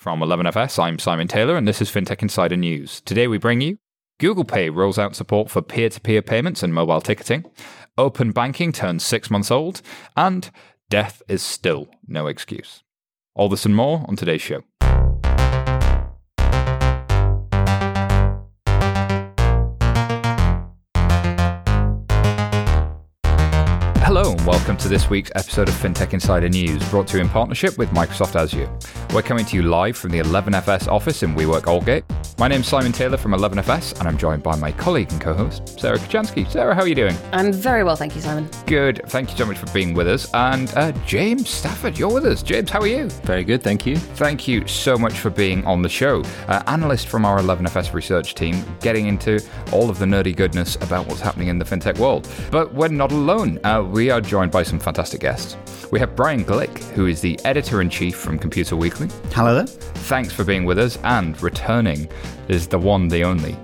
From 11FS, I'm Simon Taylor, and this is FinTech Insider News. Today we bring you Google Pay rolls out support for peer to peer payments and mobile ticketing, open banking turns six months old, and death is still no excuse. All this and more on today's show. Welcome to this week's episode of FinTech Insider News, brought to you in partnership with Microsoft Azure. We're coming to you live from the 11FS office in WeWork Aldgate. My name's Simon Taylor from 11FS, and I'm joined by my colleague and co-host, Sarah Kocianski. Sarah, how are you doing? I'm very well, thank you, Simon. Good. Thank you so much for being with us. And uh, James Stafford, you're with us. James, how are you? Very good, thank you. Thank you so much for being on the show. Uh, analyst from our 11FS research team, getting into all of the nerdy goodness about what's happening in the fintech world. But we're not alone. Uh, we are joined by some fantastic guests. We have Brian Glick, who is the editor in chief from Computer Weekly. Hello there. Thanks for being with us. And returning is the one, the only,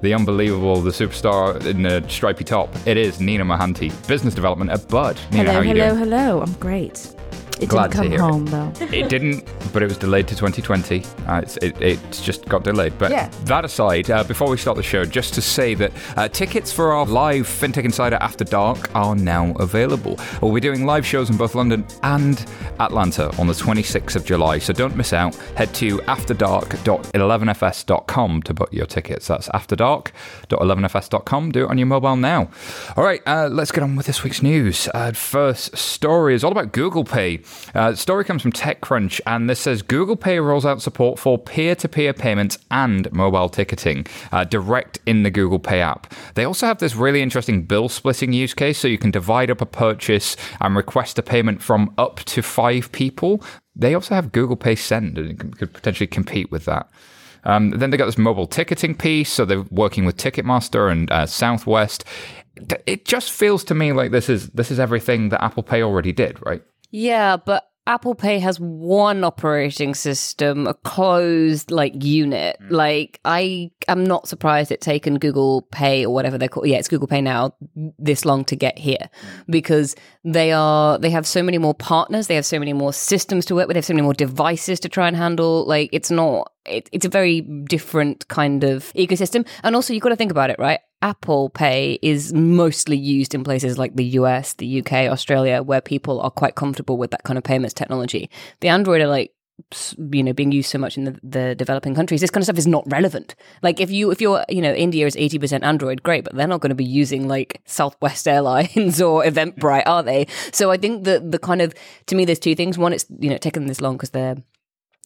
the unbelievable, the superstar in the stripy top. It is Nina Mohanty, business development at Bud. Nina, hello, how are you hello, doing? hello. I'm great. It Glad didn't hear come it. home though. It didn't, but it was delayed to 2020. Uh, it's, it, it's just got delayed. But Yeah. that aside, uh, before we start the show, just to say that uh, tickets for our live FinTech Insider After Dark are now available. We'll be doing live shows in both London and Atlanta on the 26th of July, so don't miss out. Head to afterdark.11fs.com to book your tickets. That's afterdark.11fs.com. Do it on your mobile now. All right, uh, let's get on with this week's news. Uh, first story is all about Google Pay. Uh, story comes from TechCrunch, and this says Google Pay rolls out support for peer-to-peer payments and mobile ticketing uh, direct in the Google Pay app. They also have this really interesting bill splitting use case, so you can divide up a purchase and request a payment from up to five people. They also have Google Pay Send, and it could could potentially compete with that. Um, then they got this mobile ticketing piece, so they're working with Ticketmaster and uh, Southwest. It just feels to me like this is this is everything that Apple Pay already did, right? Yeah, but Apple Pay has one operating system, a closed like unit. Mm. Like I am not surprised it's taken Google Pay or whatever they're called. Yeah, it's Google Pay now this long to get here mm. because they are they have so many more partners, they have so many more systems to work with, they have so many more devices to try and handle. Like it's not it, it's a very different kind of ecosystem. And also, you've got to think about it, right? Apple Pay is mostly used in places like the US, the UK, Australia, where people are quite comfortable with that kind of payments technology. The Android are like, you know, being used so much in the, the developing countries. This kind of stuff is not relevant. Like, if you, if you're, you know, India is 80% Android, great, but they're not going to be using like Southwest Airlines or Eventbrite, are they? So I think that the kind of, to me, there's two things. One, it's, you know, taken this long because they're,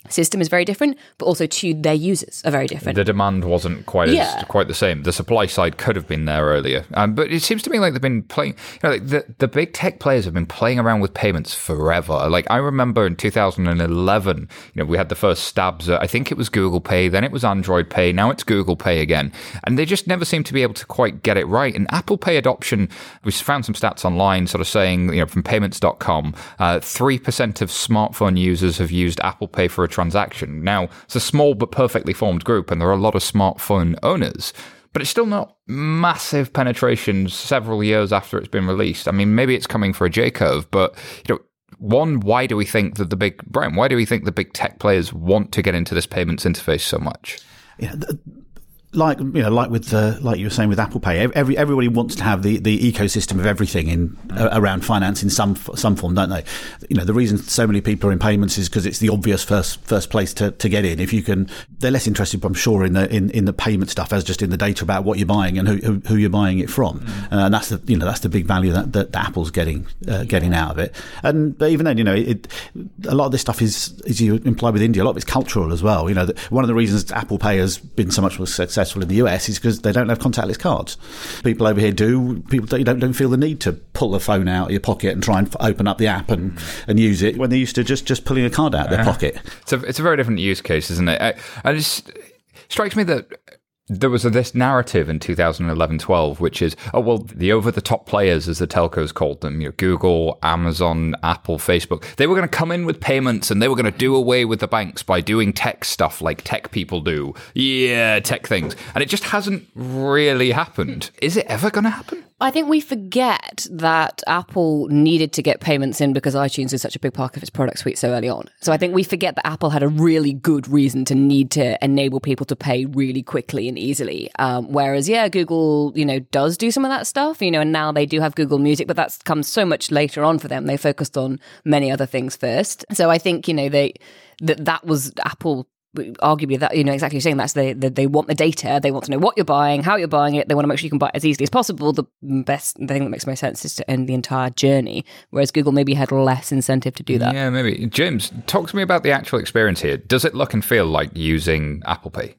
system is very different, but also to their users are very different. The demand wasn't quite as Yeah. quite the same. The supply side could have been there earlier, um, but it seems to me like they've been playing. You know, like the the big tech players have been playing around with payments forever. Like I remember in 2011, you know, we had the first stabs. At, I think it was Google Pay, then it was Android Pay, now it's Google Pay again, and they just never seem to be able to quite get it right. And Apple Pay adoption, we found some stats online, sort of saying, you know, from Payments.com, uh, three percent of smartphone users have used Apple Pay for a transaction. Now, it's a small but perfectly formed group, and there are a lot of smartphone owners. But it's still not massive penetration several years after it's been released. I mean, maybe it's coming for a J curve, but you know, one, why do we think that the big Brian? Why do we think the big tech players want to get into this payments interface so much? Yeah, like you know, like with uh, like you were saying with Apple Pay, every everybody wants to have the, the ecosystem of everything in uh, around finance in some some form, don't they? You know, the reason so many people are in payments is because it's the obvious first first place to, to get in. If you can, they're less interested, I'm sure, in the in, in the payment stuff as just in the data about what you're buying and who who, who you're buying it from, uh, and that's the you know that's the big value that, that, that Apple's getting uh, getting out of it. And but even then, you know, it, a lot of this stuff is as you imply with India, a lot of it's cultural as well. You know, that one of the reasons Apple Pay has been so much more successful in the US is because they don't have contactless cards. People over here do. People don't, don't don't feel the need to pull the phone out of your pocket and try and f- open up the app and, and use it when they're used to just just pulling a card out of their uh-huh. pocket. It's a it's a very different use case, isn't it? I, I just it strikes me that there was this narrative in 2011-12, which is oh well, the over-the-top players, as the telcos called them, you know, Google, Amazon, Apple, Facebook, they were going to come in with payments and they were going to do away with the banks by doing tech stuff like tech people do. Yeah, tech things, and it just hasn't really happened. Is it ever going to happen? I think we forget that Apple needed to get payments in because iTunes is such a big part of its product suite so early on. So I think we forget that Apple had a really good reason to need to enable people to pay really quickly and easily. Um, whereas, yeah, Google, you know, does do some of that stuff, you know, and now they do have Google Music, but that's come so much later on for them. They focused on many other things first. So I think, you know, they, that that was Apple arguably that you know exactly saying that's they, they, they want the data they want to know what you're buying how you're buying it they want to make sure you can buy it as easily as possible. The best thing that makes most sense is to end the entire journey whereas google maybe had less incentive to do that. Yeah maybe. James talk to me about the actual experience here. Does it look and feel like using apple pay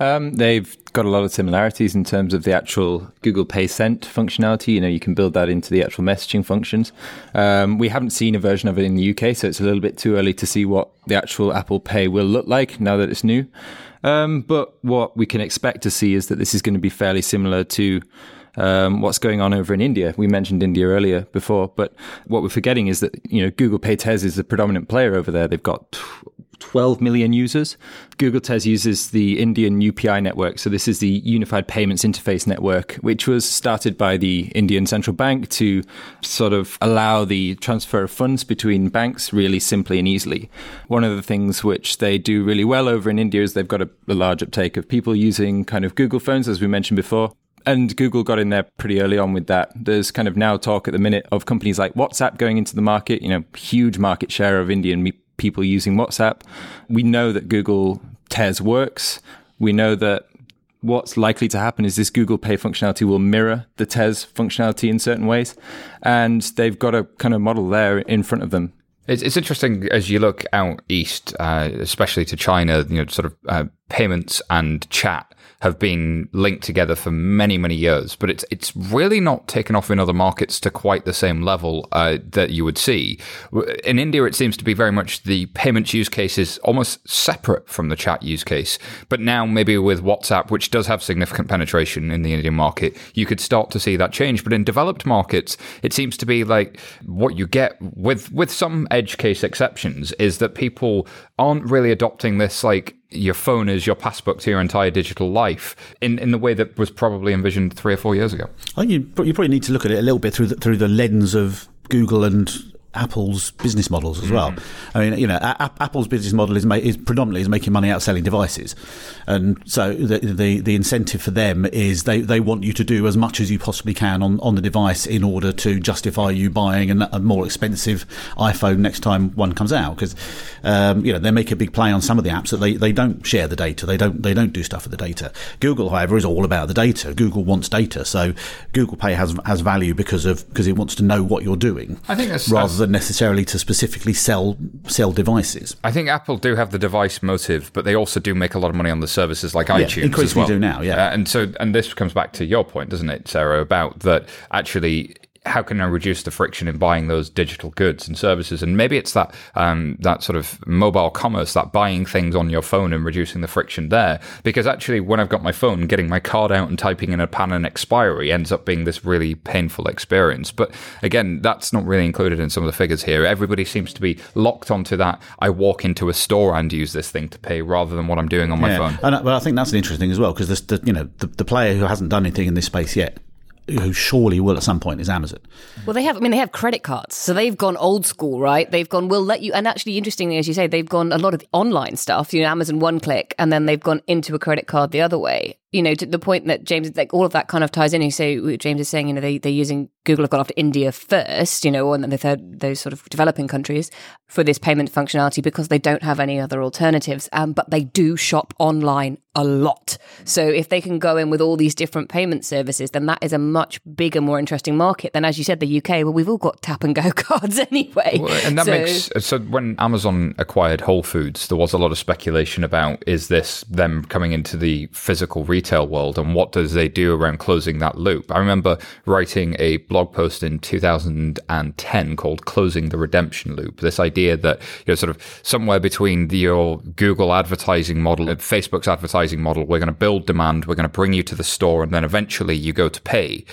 um, they've got a lot of similarities in terms of the actual Google Pay Send functionality. You know, you can build that into the actual messaging functions. Um, we haven't seen a version of it in the UK, so it's a little bit too early to see what the actual Apple Pay will look like now that it's new. Um, but what we can expect to see is that this is going to be fairly similar to um, what's going on over in India. We mentioned India earlier before, but what we're forgetting is that you know Google Pay Tez is the predominant player over there. They've got 12 million users. Google Tez uses the Indian UPI network. So, this is the Unified Payments Interface Network, which was started by the Indian Central Bank to sort of allow the transfer of funds between banks really simply and easily. One of the things which they do really well over in India is they've got a, a large uptake of people using kind of Google phones, as we mentioned before and Google got in there pretty early on with that. There's kind of now talk at the minute of companies like WhatsApp going into the market, you know, huge market share of Indian people using WhatsApp. We know that Google Tez works. We know that what's likely to happen is this Google Pay functionality will mirror the Tez functionality in certain ways. And they've got a kind of model there in front of them. It's, it's interesting as you look out east, uh, especially to China, you know, sort of uh, payments and chat have been linked together for many, many years, but it's it's really not taken off in other markets to quite the same level uh, that you would see. In India, it seems to be very much the payments use case is almost separate from the chat use case. But now, maybe with WhatsApp, which does have significant penetration in the Indian market, you could start to see that change. But in developed markets, it seems to be like what you get with with some edge case exceptions is that people aren't really adopting this like your phone is your passbook to your entire digital life in, in the way that was probably envisioned three or four years ago. I think you, you probably need to look at it a little bit through the, through the lens of Google and Apple's business models as well. Mm-hmm. I mean, you know, a- Apple's business model is, ma- is predominantly is making money out selling devices, and so the, the, the incentive for them is they, they want you to do as much as you possibly can on, on the device in order to justify you buying a, a more expensive iPhone next time one comes out because um, you know they make a big play on some of the apps that they, they don't share the data they don't they don't do stuff with the data. Google, however, is all about the data. Google wants data, so Google Pay has has value because of because it wants to know what you're doing. I think that's, rather that's than necessarily to specifically sell sell devices. I think Apple do have the device motive, but they also do make a lot of money on the services like Yeah, iTunes. as well. do now, yeah. Uh, and so, and this comes back to your point, doesn't it, Sarah, about that actually. How can I reduce the friction in buying those digital goods and services? And maybe it's that um, that sort of mobile commerce, that buying things on your phone and reducing the friction there. Because actually, when I've got my phone, getting my card out and typing in a PAN and expiry ends up being this really painful experience. But again, that's not really included in some of the figures here. Everybody seems to be locked onto that. I walk into a store and use this thing to pay rather than what I'm doing on my phone. And, I- but I think that's interesting as well because the you know the, the player who hasn't done anything in this space yet, who surely will at some point, is Amazon. Well, they have. I mean, they have credit cards, so they've gone old school, right? They've gone. We'll let you. And actually, interestingly, as you say, they've gone a lot of online stuff. You know, Amazon one click, and then they've gone into a credit card the other way. You know, to the point that James, like all of that kind of ties in. You say James is saying, you know, they they're using Google have gone after India first, you know, and then they've had those sort of developing countries for this payment functionality because they don't have any other alternatives. Um, but they do shop online a lot. So if they can go in with all these different payment services, then that is a much bigger, more interesting market than, as you said, the UK. Well, we've all got tap and go cards anyway. Well, and that So- makes so when Amazon acquired Whole Foods, there was a lot of speculation about is this them coming into the physical retail world and what does they do around closing that loop? I remember writing a blog post in 2010 called "Closing the Redemption Loop." This idea that you know, sort of somewhere between the, your Google advertising model and Facebook's advertising model, we're going to build demand, we're going to bring you to the store, and then eventually you go to pay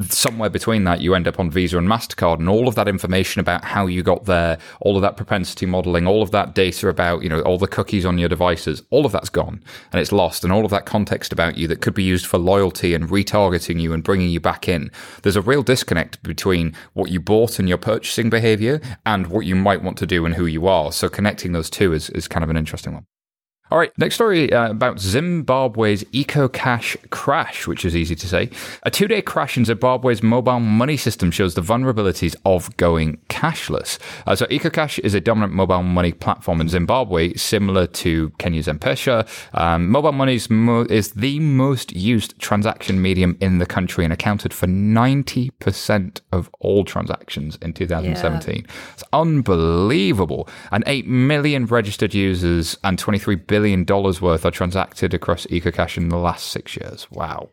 somewhere between that, you end up on Visa and MasterCard, and all of that information about how you got there, all of that propensity modeling, all of that data about, you know, all the cookies on your devices, all of that's gone and it's lost. And all of that context about you that could be used for loyalty and retargeting you and bringing you back in. There's a real disconnect between what you bought and your purchasing behavior and what you might want to do and who you are. So connecting those two is, is kind of an interesting one. All right, next story uh, about Zimbabwe's EcoCash crash, which is easy to say. A two day crash in Zimbabwe's mobile money system shows the vulnerabilities of going cashless. Uh, so, EcoCash is a dominant mobile money platform in Zimbabwe, similar to Kenya's M-Pesa. Um, mobile money is, mo- is the most used transaction medium in the country and accounted for 90% of all transactions in 2017. Yeah. It's unbelievable. And 8 million registered users and 23 billion dollars worth are transacted across EcoCash in the last six years. Wow.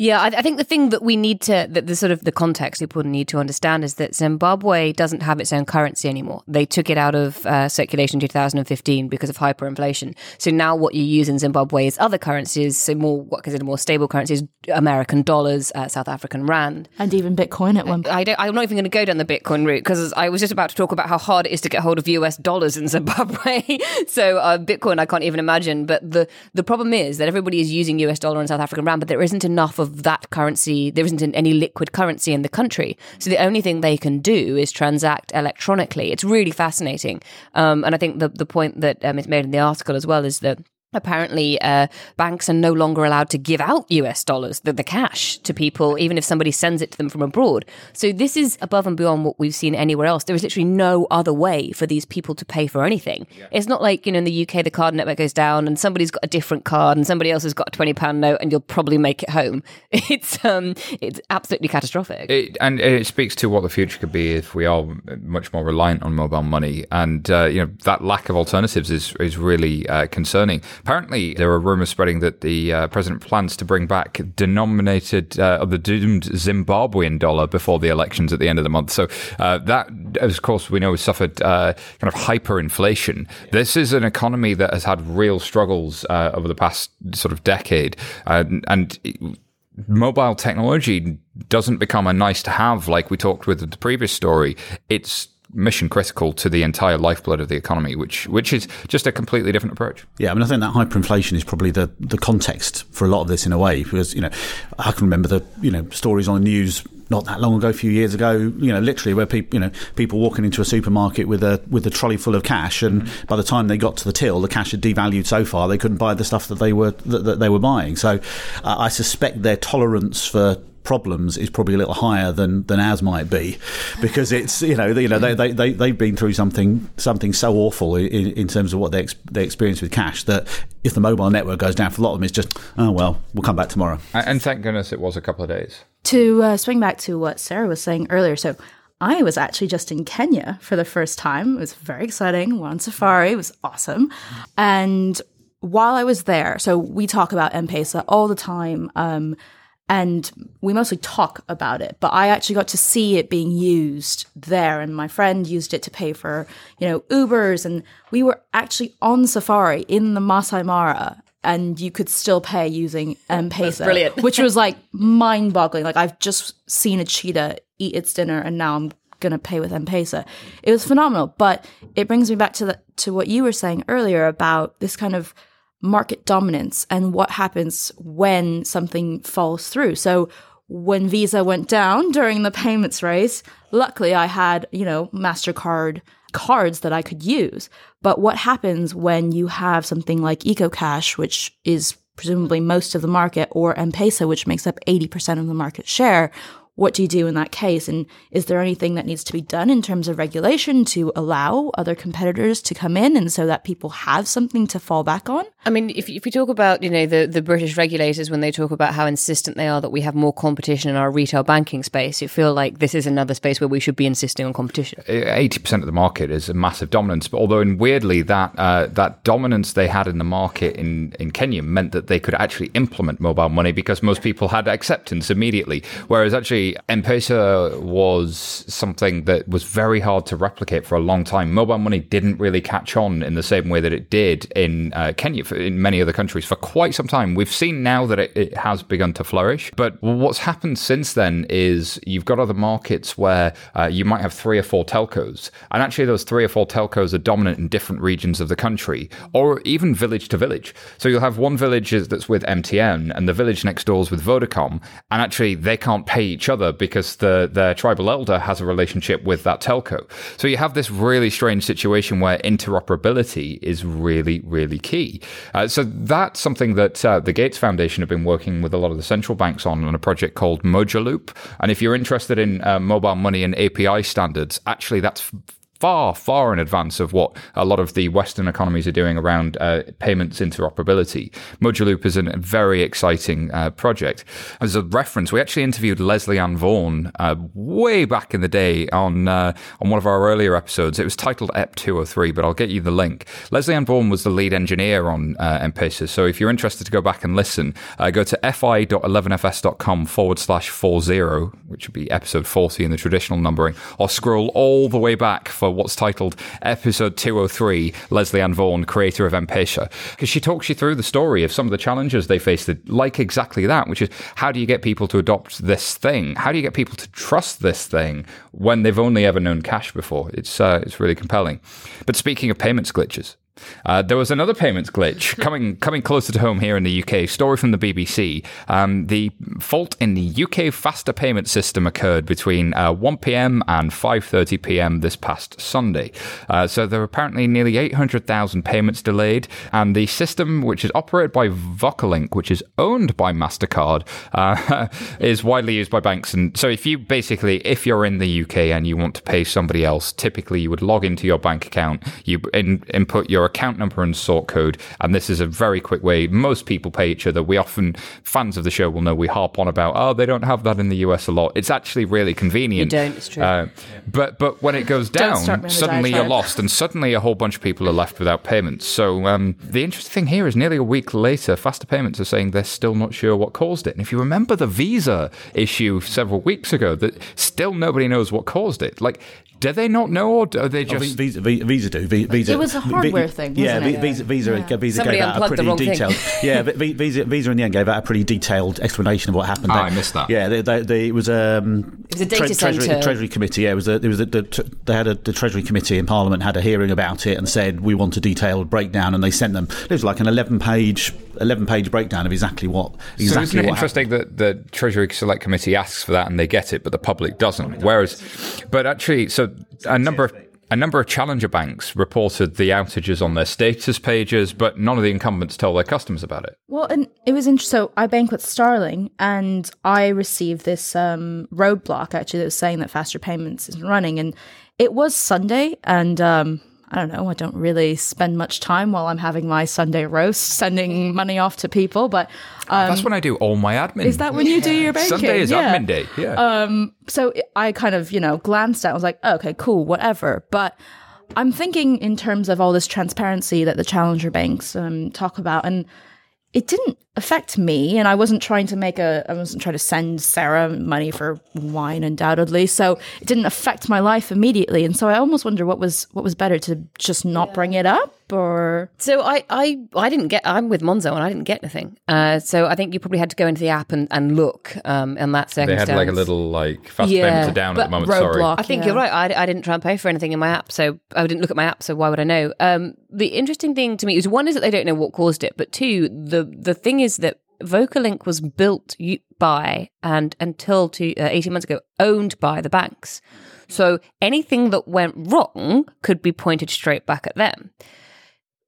Yeah, I, I, think the thing that we need to, that the sort of the context people need to understand is that Zimbabwe doesn't have its own currency anymore. They took it out of uh, circulation in 2015 because of hyperinflation. So now what you use in Zimbabwe is other currencies, so more what considered more stable currencies, American dollars, uh, South African rand, and even Bitcoin at one. point. I don't, I'm not even going to go down the Bitcoin route because I was just about to talk about how hard it is to get hold of US dollars in Zimbabwe. so uh, Bitcoin, I can't even imagine. But the the problem is that everybody is using US dollar and South African rand, but there isn't enough of of that currency, there isn't any liquid currency in the country. So the only thing they can do is transact electronically. It's really fascinating. Um, and I think the, the point that um, is made in the article as well is that Apparently, uh, banks are no longer allowed to give out US dollars, the, the cash, to people, even if somebody sends it to them from abroad. So, this is above and beyond what we've seen anywhere else. There is literally no other way for these people to pay for anything. Yeah. It's not like, you know, in the UK, the card network goes down and somebody's got a different card and somebody else has got a £20 note and you'll probably make it home. It's, um, it's absolutely catastrophic. It, and it speaks to what the future could be if we are much more reliant on mobile money. And, uh, you know, that lack of alternatives is, is really uh, concerning. Apparently, there are rumors spreading that the uh, president plans to bring back denominated uh, the doomed Zimbabwean dollar before the elections at the end of the month. So uh, that, of course, we know has suffered uh, kind of hyperinflation. This is an economy that has had real struggles uh, over the past sort of decade, and. mobile technology doesn't become a nice to have like we talked with the previous story. It's mission critical to the entire lifeblood of the economy, which which is just a completely different approach. Yeah, I mean, I think that hyperinflation is probably the the context for a lot of this in a way, because you know, I can remember the you know stories on the news not that long ago, a few years ago, you know, literally where people, you know, people walking into a supermarket with a with a trolley full of cash, and mm-hmm. by the time they got to the till, the cash had devalued so far they couldn't buy the stuff that they were that, that they were buying. So, uh, I suspect their tolerance for problems is probably a little higher than, than ours might be, because it's you know you know they, they, they they've been through something something so awful in, in terms of what they ex- they experience with cash that if the mobile network goes down for a lot of them, it's just oh well we'll come back tomorrow. And thank goodness it was a couple of days. To uh, swing back to what Sarah was saying earlier, so. I was actually just in Kenya for the first time. It was very exciting. Went on safari. It was awesome. And while I was there, so we talk about M-Pesa all the time. Um, and we mostly talk about it but i actually got to see it being used there and my friend used it to pay for you know ubers and we were actually on safari in the masai mara and you could still pay using m-pesa brilliant. which was like mind-boggling. Like i've just seen a cheetah eat its dinner and now i'm gonna pay with m-pesa it was phenomenal but it brings me back to the to what you were saying earlier about this kind of market dominance and what happens when something falls through. So when Visa went down during the payments race, luckily I had, you know, MasterCard cards that I could use. But what happens when you have something like EcoCash, which is presumably most of the market, or M-Pesa, which makes up 80% of the market share, what do you do in that case? And is there anything that needs to be done in terms of regulation to allow other competitors to come in and so that people have something to fall back on? I mean, if, if you talk about, you know, the, the British regulators, when they talk about how insistent they are that we have more competition in our retail banking space, you feel like this is another space where we should be insisting on competition. 80% of the market is a massive dominance. But although, in weirdly, that uh, that dominance they had in the market in, in Kenya meant that they could actually implement mobile money because most people had acceptance immediately. Whereas actually, M-Pesa was something that was very hard to replicate for a long time. Mobile money didn't really catch on in the same way that it did in uh, Kenya, in many other countries for quite some time. We've seen now that it, it has begun to flourish, but what's happened since then is you've got other markets where uh, you might have three or four telcos, and actually those three or four telcos are dominant in different regions of the country, or even village to village. So you'll have one village that's with MTN, and the village next door is with Vodacom, and actually they can't pay each other because the their tribal elder has a relationship with that telco. So you have this really strange situation where interoperability is really, really key. Uh, so that's something that uh, the Gates Foundation have been working with a lot of the central banks on on a project called Mojaloop. And if you're interested in uh, mobile money and API standards, actually that's far, far in advance of what a lot of the Western economies are doing around uh, payments interoperability. Mojaloop is a very exciting uh, project. As a reference, we actually interviewed Leslie Ann Vaughan uh, way back in the day on uh, on one of our earlier episodes. It was titled EP 203, but I'll get you the link. Leslie Ann Vaughan was the lead engineer on uh, M-Pesa, so if you're interested to go back and listen, uh, go to fi.11fs.com forward slash 40, which would be episode 40 in the traditional numbering, or scroll all the way back for what's titled Episode 203 Leslie Ann Vaughan, creator of M-Pesa, because she talks you through the story of some of the challenges they faced, like exactly that, which is how do you get people to adopt this thing? How do you get people to trust this thing when they've only ever known cash before? It's, uh, it's really compelling. But speaking of payments glitches, uh, there was another payments glitch coming coming closer to home here in the UK. Story from the BBC. Um, the fault in the UK faster payment system occurred between uh, 1 p.m. and 5:30 p.m. this past Sunday. Uh, so there were apparently nearly 800,000 payments delayed, and the system, which is operated by Vocalink, which is owned by Mastercard, uh, is widely used by banks. And so if you basically, if you're in the UK and you want to pay somebody else, typically you would log into your bank account, you in, input your account number and sort code. And this is a very quick way. Most people pay each other. We often, fans of the show will know we harp on about, oh, they don't have that in the US a lot. It's actually really convenient. You don't, it's true. Uh, but, but when it goes down, me on the suddenly you're lost and suddenly a whole bunch of people are left without payments. So um, the interesting thing here is nearly a week later, Faster Payments are saying they're still not sure what caused it. And if you remember the Visa issue several weeks ago, that still nobody knows what caused it. Like, do they not know, or do they Oh, just? Visa, Visa, Visa do. Visa, It was a Vi- hardware Vi- thing, Yeah, wasn't Vi- it? Visa, Visa, Yeah. Visa Somebody gave out a unplugged the pretty wrong thing. detailed. yeah, Vi- Visa, Visa in the end gave out a pretty detailed explanation of what happened. They- I missed that. Yeah, they, they, they, it was um, It was a data Treasury, centre. Treasury committee. Yeah, it was. A, it was. A, the, they had a the Treasury committee in Parliament had a hearing about it and said we want a detailed breakdown, and they sent them. It was like an eleven page eleven page breakdown of exactly what exactly so isn't it what interesting that the Treasury Select Committee asks for that and they get it, but the public doesn't? Whereas, but actually, so a number of a number of challenger banks reported the outages on their status pages, but none of the incumbents told their customers about it. Well, and it was interesting. So I bank with Starling, and I received this um, roadblock actually that was saying that faster payments isn't running, and it was Sunday, and um, I don't know. I don't really spend much time while I'm having my Sunday roast sending money off to people, but um, That's when I do all my admin. is that when you do your banking? Sunday is Yeah. admin day? Yeah. Um, so I kind of, you know, glanced at it. I was like, okay, cool, whatever. But I'm thinking in terms of all this transparency that the challenger banks um, talk about. And it didn't affect me. And I wasn't trying to make a, I wasn't trying to send Sarah money for wine, undoubtedly. So it didn't affect my life immediately. And so I almost wonder what was, what was better to just not bring it up or. So I, I, I didn't get. I'm with Monzo, and I didn't get anything. Uh, so I think you probably had to go into the app and, and look um, in that circumstance they had like a little like fast Yeah, payments are down at the moment. Sorry. I think Yeah. you're right. I, I didn't try and pay for anything in my app, so I didn't look at my app. So why would I know? Um, the interesting thing to me is one is that they don't know what caused it, but two, the the thing is that Vocalink was built by and until to, uh, 18 months ago owned by the banks. So anything that went wrong could be pointed straight back at them.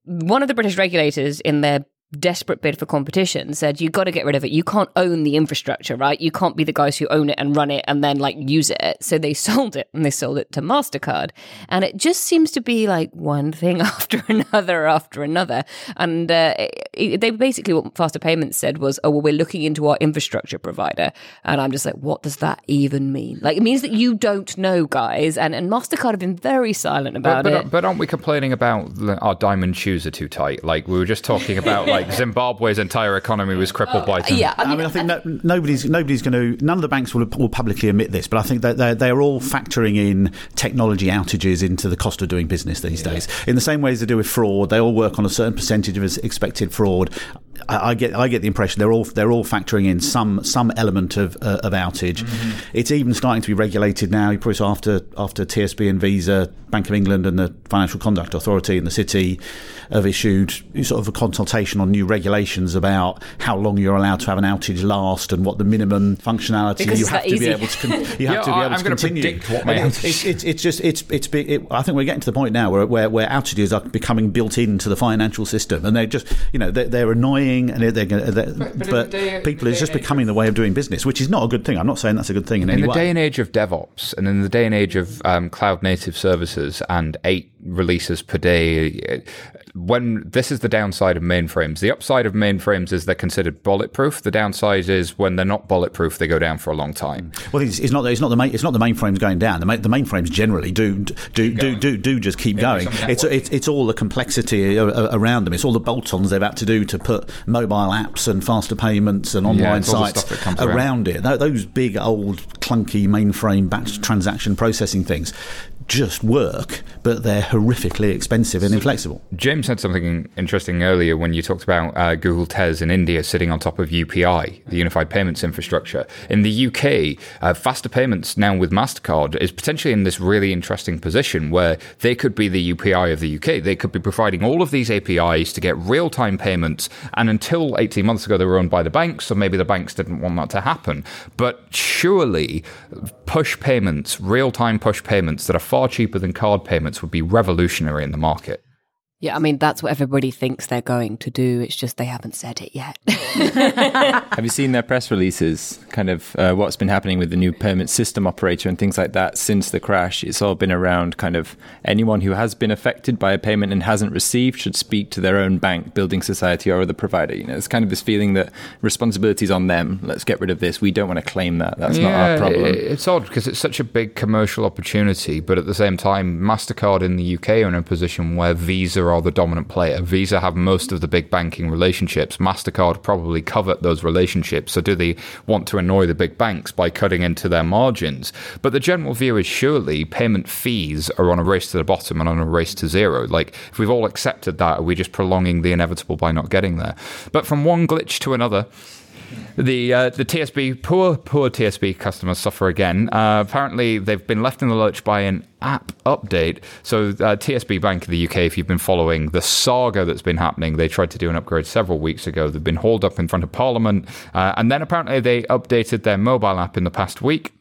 One of the British regulators in their desperate bid for competition said you've got to get rid of it. You can't own the infrastructure right? You can't be the guys who own it and run it and then like use it. So they sold it and they sold it to mastercard. And it just seems to be like one thing after another after another. And uh, it, it- they basically what Faster Payments said was, "Oh, well, we're looking into our infrastructure provider," and I'm just like, "What does that even mean?" Like, it means that you don't know, guys, and and Mastercard have been very silent about But, it. but, but aren't we complaining about our diamond shoes are too tight? Like we were just talking about, like Zimbabwe's entire economy was crippled by. Them. yeah, I I mean, mean, I think no, nobody's nobody's going to. None of the banks will, will publicly admit this, but I think that they're, they're all factoring in technology outages into the cost of doing business these days. In the same way as they do with fraud, they all work on a certain percentage of expected fraud. I, I get I get the impression they're all they're all factoring in some some element of uh, of outage. It's even starting to be regulated now. You probably saw after after TSB and Visa, Bank of England, and the Financial Conduct Authority and the City have issued sort of a consultation on new regulations about how long you're allowed to have an outage last and what the minimum functionality Because you have that to be able to con- you have Yeah, to be I- able I'm to gonna continue. predict what my outage- it's, it's, it's just it's it's big. It, I think we're getting to the point now where, where where outages are becoming built into the financial system, and they're just you know they're, they're annoying and they're, they're, gonna- they're but in but, day- people day it's just becoming the way of doing business, which is not a good thing. I'm not saying that's a good thing in, in any way. In the day and age of DevOps and in the day and age of um, cloud native services and eight releases per day, when this is the downside of mainframes. The upside of mainframes is they're considered bulletproof. The downside is when they're not bulletproof, they go down for a long time. Well, it's, it's not. It's not the main. It's not the mainframes going down. The, main, the mainframes generally do do do do do just keep going. It's, it's it's all the complexity a- a- around them. It's all the bolt-ons they've had to do to put mobile apps and faster payments and online the sites stuff that comes around, around. it. Those big old clunky mainframe batch transaction processing things just work, but they're horrifically expensive and inflexible. James said something interesting earlier when you talked about uh, Google Tez in India sitting on top of UPI, the Unified Payments Infrastructure. In the UK, uh, Faster Payments now with MasterCard is potentially in this really interesting position where they could be the UPI of the UK. They could be providing all of these APIs to get real time payments. And until 18 months ago, they were owned by the banks, so maybe the banks didn't want that to happen. But surely push payments, real time push payments that are far cheaper than card payments would be revolutionary in the market. Yeah, I mean, that's what everybody thinks they're going to do. It's just they haven't said it yet. Have you seen their press releases? Kind of uh, what's been happening with the new payment system operator and things like that since the crash? It's all been around kind of anyone who has been affected by a payment and hasn't received should speak to their own bank, building society, or other provider. You know, it's kind of this feeling that responsibility is on them. Let's get rid of this. We don't want to claim that. That's not our problem. i- It's odd because it's such a big commercial opportunity, but at the same time, MasterCard in the UK are in a position where Visa are the dominant player. Visa have most of the big banking relationships. MasterCard probably covet those relationships. So do they want to annoy the big banks by cutting into their margins? But the general view is surely payment fees are on a race to the bottom and on a race to zero. Like, if we've all accepted that, are we just prolonging the inevitable by not getting there? But from one glitch to another, the uh, the TSB poor poor TSB customers suffer again. Uh, apparently, they've been left in the lurch by an app update. So uh, TSB Bank in the UK, if you've been following the saga that's been happening, they tried to do an upgrade several weeks ago. They've been hauled up in front of Parliament, uh, and then apparently they updated their mobile app in the past week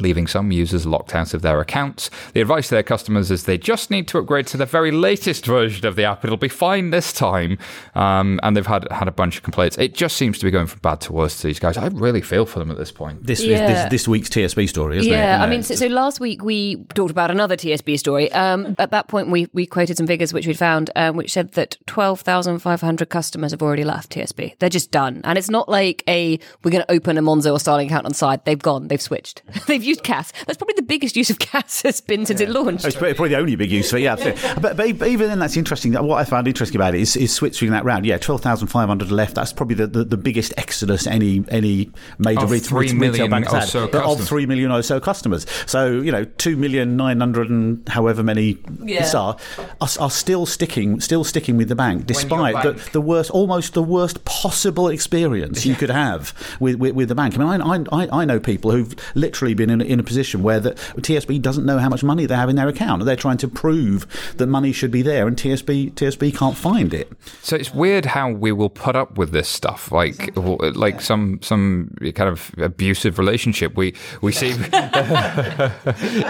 leaving some users locked out of their accounts. The advice to their customers is they just need to upgrade to the very latest version of the app. It'll be fine this time. Um, and they've had had a bunch of complaints. It just seems to be going from bad to worse to these guys. I really feel for them at this point. This Yeah. this, this week's TSB story, isn't it? yeah, I mean, so, so last week we talked about another TSB story. Um, at that point, we, we quoted some figures which we'd found, um, which said that 12,500 customers have already left TSB. They're just done. And it's not like a, we're going to open a Monzo or Starling account on the side. They've gone, they've switched. they've used CASS. That's probably the biggest use of CASS has been since it launched. It's probably probably the only big use of it, yeah. But, but, but even then, that's interesting. What I found interesting about it is, is switching that round. Yeah, 12,500 left. That's probably the, the, the biggest exodus any any major Of retail, three retail million bank has or had. so Of 3 million or so customers. So, you know, 2 million 900 and however many Yeah. are, are, are still sticking still sticking with the bank, despite the, the worst, almost the worst possible experience you could have with, with, with the bank. I mean, I, I, I know people who've literally been in, a- in a position where the TSB doesn't know how much money they have in their account. And they're trying to prove that money should be there, and TSB TSB can't find it. So it's weird how we will put up with this stuff, like like some some kind of abusive relationship. We we see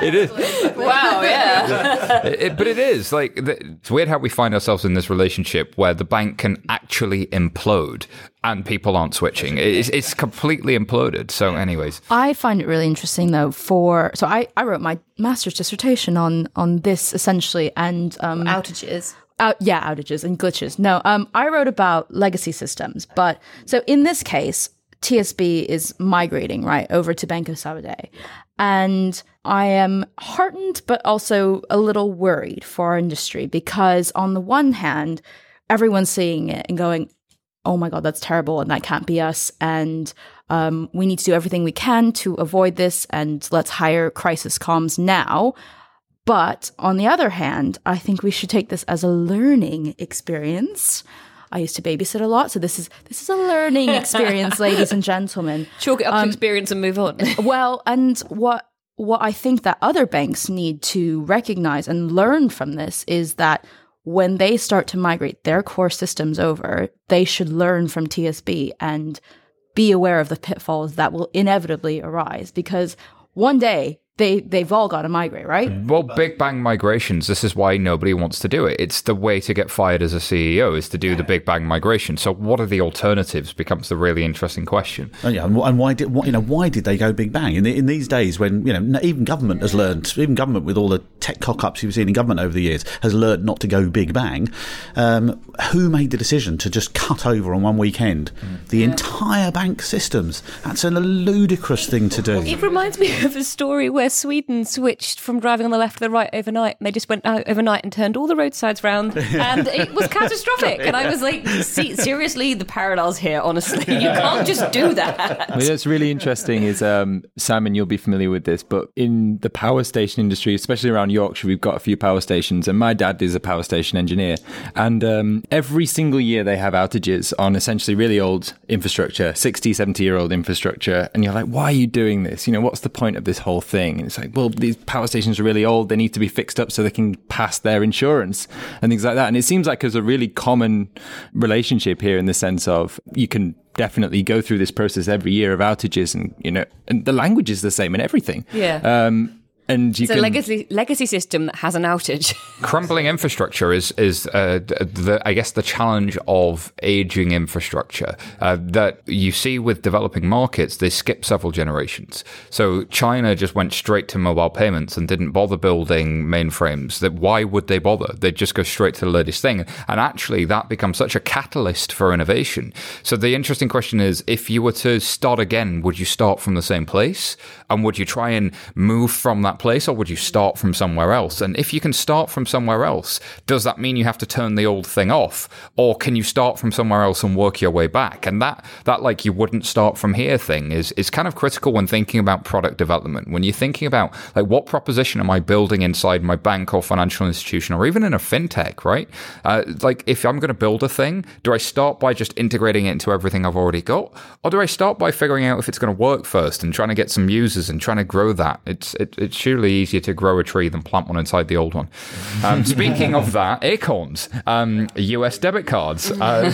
it is, wow, yeah. it, but it is like the, it's weird how we find ourselves in this relationship where the bank can actually implode and people aren't switching. It's, it's completely imploded. So, anyways, I find it really interesting though. For so I, I wrote my master's dissertation on on this essentially, and um, Outages. Out, yeah, outages and glitches. No, um, I wrote about legacy systems, but so in this case, TSB is migrating right over to Banco of Sabadell, and I am heartened, but also a little worried for our industry because on the one hand, everyone's seeing it and going, "Oh my god, that's terrible," and that can't be us, and um, we need to do everything we can to avoid this, and let's hire crisis comms now. But on the other hand, I think we should take this as a learning experience. I used to babysit a lot, so this is this is a learning experience, ladies and gentlemen. Chalk it up to experience and move on. Well, and what what I think that other banks need to recognize and learn from this is that when they start to migrate their core systems over, they should learn from TSB and be aware of the pitfalls that will inevitably arise. Because one day they they've all got to migrate, right? Well, big bang migrations. This is why nobody wants to do it. It's the way to get fired as a CEO is to do the big bang migration. So, what are the alternatives? Becomes the really interesting question. Oh, yeah, and why did you know why did they go big bang in, the, in these days when you know even government has learned even government with all the tech cock ups you've seen in government over the years has learned not to go big bang. Um, who made the decision to just cut over on one weekend the entire bank systems? That's a ludicrous thing to do. It reminds me of a story where Sweden switched from driving on the left to the right overnight, and they just went out overnight and turned all the roadsides round, and it was catastrophic. And I was like, "See, seriously, the parallels here. Honestly, you can't just do that." I mean, what's really interesting is, um, Simon, you'll be familiar with this, but in the power station industry, especially around Yorkshire, we've got a few power stations, and my dad is a power station engineer. And um, every single year they have outages on essentially really old infrastructure, 60, 70 year old infrastructure. And you're like, why are you doing this? You know, what's the point of this whole thing? And it's like, well, these power stations are really old. They need to be fixed up so they can pass their insurance and things like that. And it seems like there's a really common relationship here in the sense of you can definitely go through this process every year of outages and you know and the language is the same and everything Yeah. um and you It's a legacy legacy system that has an outage. Crumbling infrastructure is is uh, the I guess the challenge of aging infrastructure uh, that you see with developing markets. They skip several generations. So China just went straight to mobile payments and didn't bother building mainframes. That why would they bother? They'd just go straight to the latest thing. And actually, that becomes such a catalyst for innovation. So the interesting question is, if you were to start again, would you start from the same place? And would you try and move from that place, or would you start from somewhere else? And if you can start from somewhere else, does that mean you have to turn the old thing off, or can you start from somewhere else and work your way back? And that that like you wouldn't start from here thing is is kind of critical when thinking about product development. When you're thinking about like what proposition am I building inside my bank or financial institution, or even in a fintech, right? Uh, like if I'm going to build a thing, do I start by just integrating it into everything I've already got, or do I start by figuring out if it's going to work first and trying to get some users and trying to grow that? It's it, it's surely easier to grow a tree than plant one inside the old one. Um, speaking of that, acorns, um, U.S. debit cards. Uh,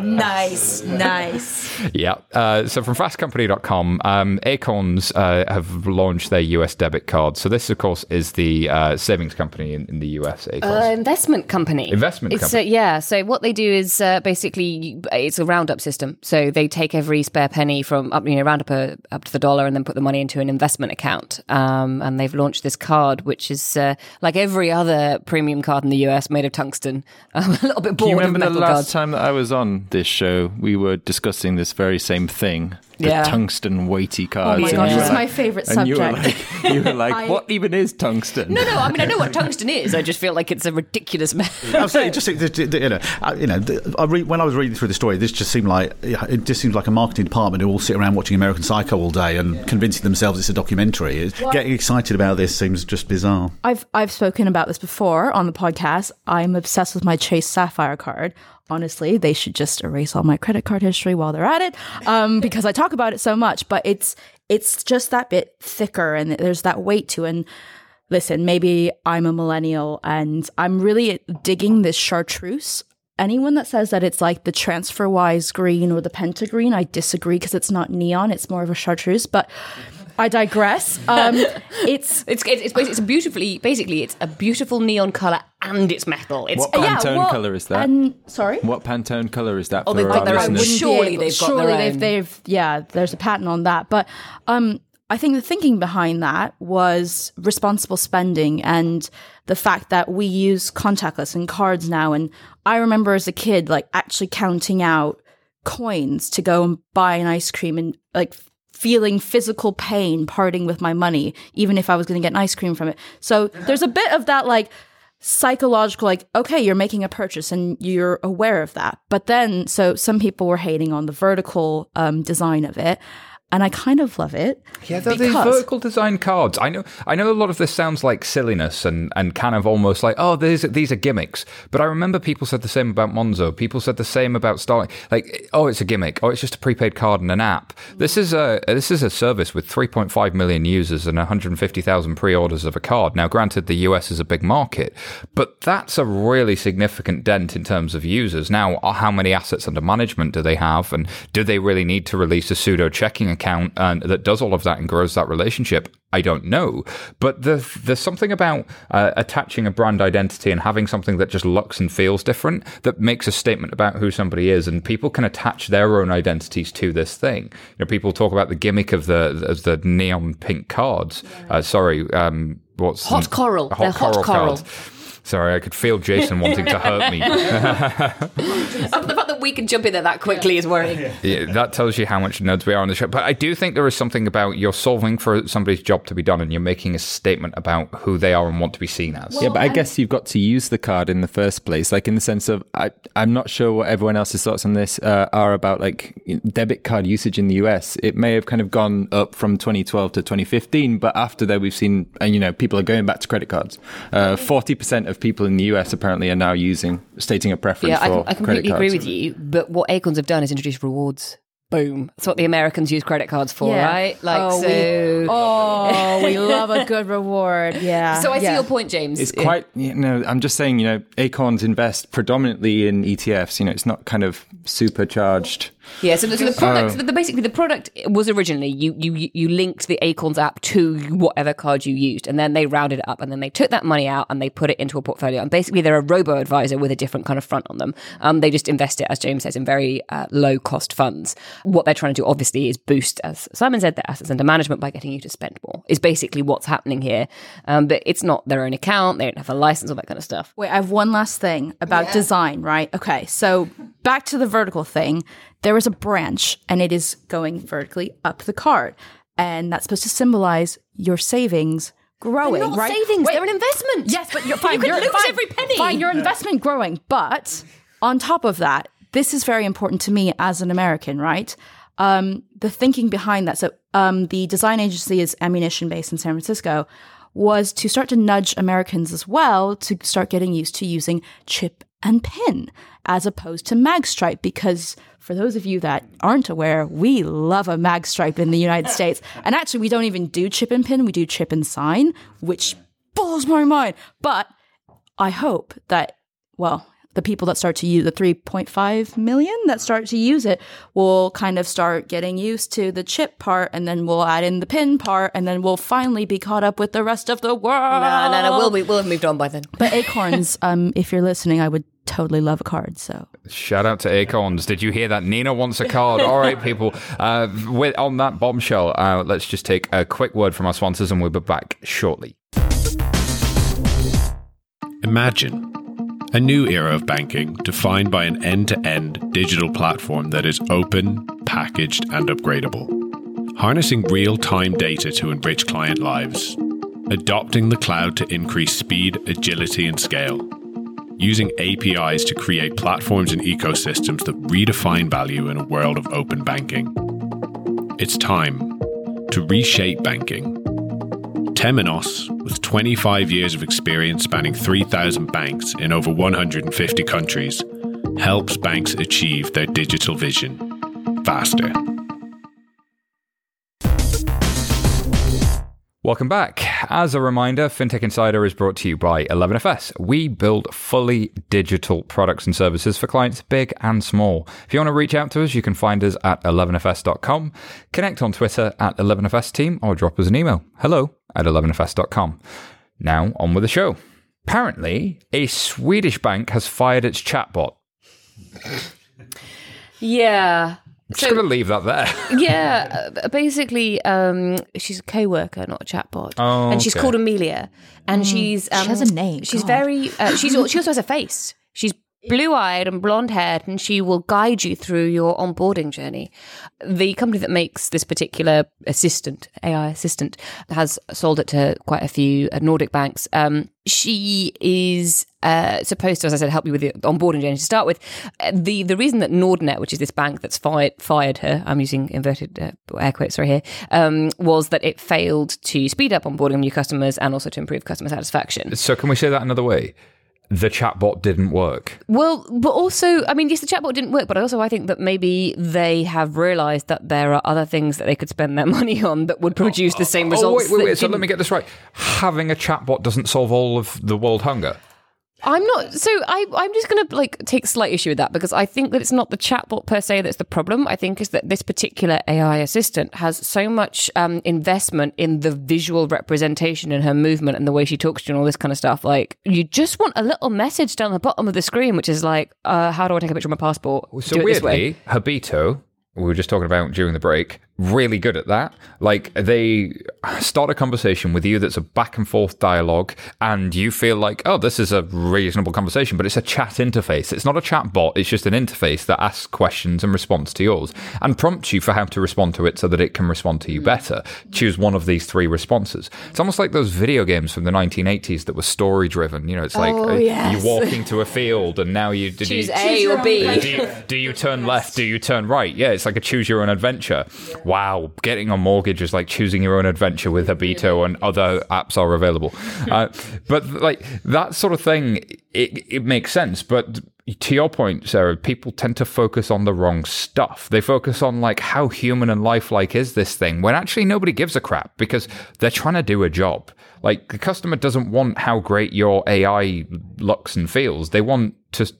nice, nice. yeah. Uh, so from fastcompany.com, um, Acorns uh, have launched their US debit card. So this, of course, is the uh, savings company in, in the US. Acorns. Uh, investment company. Investment it's, company. Uh, yeah. So what they do is uh, basically it's a roundup system. So they take every spare penny from up, you know, round up a, up to the dollar, and then put the money into an investment account. Um, and they've launched this card, which is uh, like every other premium card in the US, made of tungsten. I'm a little bit bored Do you remember the last cards. time that I was on this show? We were discussing this very same thing. The Yeah. tungsten weighty cards. Oh my gosh, it's like- my favorite and you were subject. like, you were like I- what even is tungsten? No, no. I mean, I know what tungsten is. I just feel like it's a ridiculous method. Absolutely, just it- it- you know, uh, you know. I read, when I was reading through the story, this just seemed like it just seems like a marketing department who all sit around watching American Psycho all day and convincing themselves it's a documentary. It's- Getting excited about this seems just bizarre. I've I've spoken about this before on the podcast. I'm obsessed with my Chase Sapphire card. Honestly, they should just erase all my credit card history while they're at it, um, because I talk about it so much. But it's it's just that bit thicker, and there's that weight to. And listen, maybe I'm a millennial, and I'm really digging this chartreuse. Anyone that says that it's like the TransferWise green or the Pentagreen, I disagree because it's not neon; it's more of a chartreuse. But I digress. Um, it's It's it's it's, basically, it's a beautifully basically it's a beautiful neon color and it's metal. It's What Pantone well, colour is that? And sorry. What Pantone color is that? Oh, for they've got their own. listeners? Surely they've got surely their they've, own. they've yeah there's a patent on that but um I think the thinking behind that was responsible spending and the fact that we use contactless and cards now. And I remember as a kid, like actually counting out coins to go and buy an ice cream and like feeling physical pain parting with my money, even if I was going to get an ice cream from it. So there's a bit of that like psychological, like, okay, you're making a purchase and you're aware of that. But then, so some people were hating on the vertical um, design of it and I kind of love it. Yeah, they're these because- vertical design cards. I know, I know. A lot of this sounds like silliness and, and kind of almost like, oh, these these are gimmicks. But I remember people said the same about Monzo. People said the same about Starling. Like, oh, it's a gimmick. Oh, it's just a prepaid card and an app. This is a this is a service with 3.5 million users and 150,000 pre-orders of a card. Now, granted, the US is a big market, but that's a really significant dent in terms of users. Now, uh, how many assets under management do they have, and do they really need to release a pseudo checking account and that does all of that and grows that relationship? I don't know, but the, there's something about uh, attaching a brand identity and having something that just looks and feels different that makes a statement about who somebody is, and people can attach their own identities to this thing. You know, people talk about the gimmick of the of the neon pink cards. Uh, sorry, um, what's Hot the- coral. They're hot coral. cards. Sorry, I could feel Jason wanting to hurt me. Oh, the fact that we can jump in there that quickly is worrying. Yeah, that tells you how much nerds we are on the show. But I do think there is something about you're solving for somebody's job to be done and you're making a statement about who they are and want to be seen as. Yeah, but I guess you've got to use the card in the first place. Like in the sense of, I, I'm not sure what everyone else's thoughts on this uh, are about like debit card usage in the US. It may have kind of gone up from 2012 to 2015, but after that we've seen, and you know, people are going back to credit cards. Uh, 40% of people in the US apparently are now using, stating a preference Yeah, I, for I credit completely cards. agree with you. But what Acorns have done is introduce rewards. Boom. That's what the Americans use credit cards for, Yeah. right? Like, Oh, so. we- Oh, we love a good reward. Yeah. so I see your point, James. It's quite, you know, I'm just saying, you know, Acorns invest predominantly in ETFs. You know, it's not kind of supercharged. Yeah, so the, so the product, Oh. so the, basically the product was originally you, you you linked the Acorns app to whatever card you used, and then they rounded it up, and then they took that money out and they put it into a portfolio. And basically, they're a robo advisor with a different kind of front on them. Um, they just invest it, as James says, in very uh, low cost funds. What they're trying to do, obviously, is boost, as Simon said, their assets under management by getting you to spend more. Is basically what's happening here. Um, but it's not their own account; they don't have a license, all that kind of stuff. Wait, I have one last thing about design, right? Okay, so back to the vertical thing. There is a branch and it is going vertically up the card. And that's supposed to symbolize your savings growing, Not right? savings; Wait, they're an investment. Yes, but you're fine. You could you're lose fine, every penny. Fine, your investment growing. But on top of that, this is very important to me as an American, right? Um, the thinking behind that. So, um, the design agency is ammunition based in San Francisco. Was to start to nudge Americans as well to start getting used to using chip and pin as opposed to magstripe because for those of you that aren't aware, we love a magstripe in the United States. And actually, we don't even do chip and pin, we do chip and sign, which blows my mind. But I hope that, well, the people that start to use the 3.5 million that start to use it will kind of start getting used to the chip part and then we'll add in the pin part and then we'll finally be caught up with the rest of the world. No, no, no. We'll be, we'll have moved on by then. But Acorns, um, if you're listening, I would totally love a card. So Shout out to Acorns. Did you hear that? Nina wants a card. All right, people. Uh, with, on that bombshell, uh, let's just take a quick word from our sponsors and we'll be back shortly. Imagine a new era of banking defined by an end to end digital platform that is open, packaged, and upgradable. Harnessing real time data to enrich client lives. Adopting the cloud to increase speed, agility, and scale. Using APIs to create platforms and ecosystems that redefine value in a world of open banking. It's time to reshape banking Temenos, with 25 years of experience spanning 3,000 banks in over 150 countries, helps banks achieve their digital vision faster. Welcome back. As a reminder, FinTech Insider is brought to you by 11FS. We build fully digital products and services for clients big and small. If you want to reach out to us, you can find us at 11fs.com, connect on Twitter at 11FS team, or drop us an email. Hello at 11fs.com. Now, on with the show. Apparently, a Swedish bank has fired its chatbot. Yeah. Just going to leave that there. yeah, uh, basically, um, she's a co-worker, not a chatbot, Oh, and she's okay. called Amelia, and she's um, has a name, She's God. very. Uh, she's she also has a face. She's blue-eyed and blonde-haired, and she will guide you through your onboarding journey. The company that makes this particular assistant, AI assistant, has sold it to quite a few uh, Nordic banks. Um, she is uh, supposed to, as I said, help you with the onboarding journey to start with. Uh, the The reason that Nordnet, which is this bank that's fired fired her, I'm using inverted uh, air quotes right here, um, was that it failed to speed up onboarding new customers and also to improve customer satisfaction. So, can we say that another way? The chatbot didn't work. Well, but also, I mean, yes, the chatbot didn't work, but also I think that maybe they have realised that there are other things that they could spend their money on that would produce the same oh, results. Oh, wait, wait, wait. So, let me get this right. Having a chatbot doesn't solve all of the world hunger. I'm not. So I, I'm just going to like take slight issue with that because I think that it's not the chatbot per se that's the problem. I think is that this particular AI assistant has so much um, investment in the visual representation and her movement and the way she talks to you and all this kind of stuff. Like you just want a little message down the bottom of the screen, which is like, uh, "How do I take a picture of my passport?" So Do it this way. weirdly, Habito, we were just talking about during the break, really good at that. Like they start a conversation with you that's a back and forth dialogue, and you feel like, oh, this is a reasonable conversation, but it's a chat interface. It's not a chat bot. It's just an interface that asks questions and responds to yours and prompts you for how to respond to it so that it can respond to you better. Choose one of these three responses. It's almost like those video games from the 1980s that were story driven. You know, it's like Oh, uh, yes. you walk into a field and now you Choose you, A or B. do you, do you turn left? Do you turn right? Yeah, it's like a choose your own adventure. Wow, getting a mortgage is like choosing your own adventure with Habito and other apps are available. Uh, but like that sort of thing, it, it makes sense. But to your point, Sarah, people tend to focus on the wrong stuff. They focus on like how human and lifelike is this thing when actually nobody gives a crap because they're trying to do a job. Like the customer doesn't want how great your AI looks and feels. They want to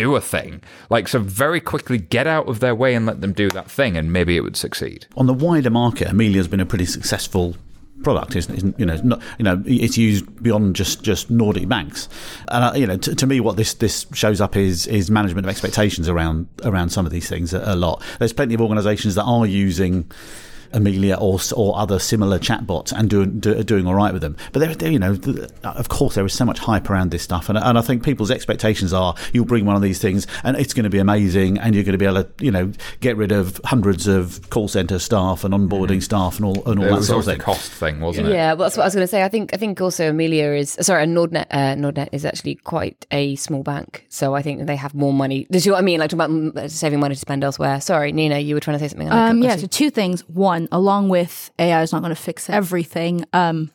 do a thing. Like, so very quickly get out of their way and let them do that thing, and maybe it would succeed. on the wider market, Amelia's been a pretty successful product, isn't, isn't you know? Not, you know, it's used beyond just, just Nordic banks, and uh, you know, t- to me, what this this shows up is is management of expectations around around some of these things a, a lot. There's plenty of organisations that are using. Amelia or or other similar chatbots and doing do, doing all right with them, but there, there, you know, of course, there is so much hype around this stuff, and, and I think people's expectations are you'll bring one of these things and it's going to be amazing, and you're going to be able to, you know, get rid of hundreds of call center staff and onboarding staff and all and all It that was sort of always the thing. cost thing, wasn't it? Yeah, well, that's what I was going to say. I think I think also Amelia is sorry, and Nordnet. Uh, Nordnet is actually quite a small bank, so I think they have more money. Do you know what I mean? Like talking about saving money to spend elsewhere. Sorry, Nina, you were trying to say something. I Um, yeah, so two things. One, along with AI is not going to fix everything. Um,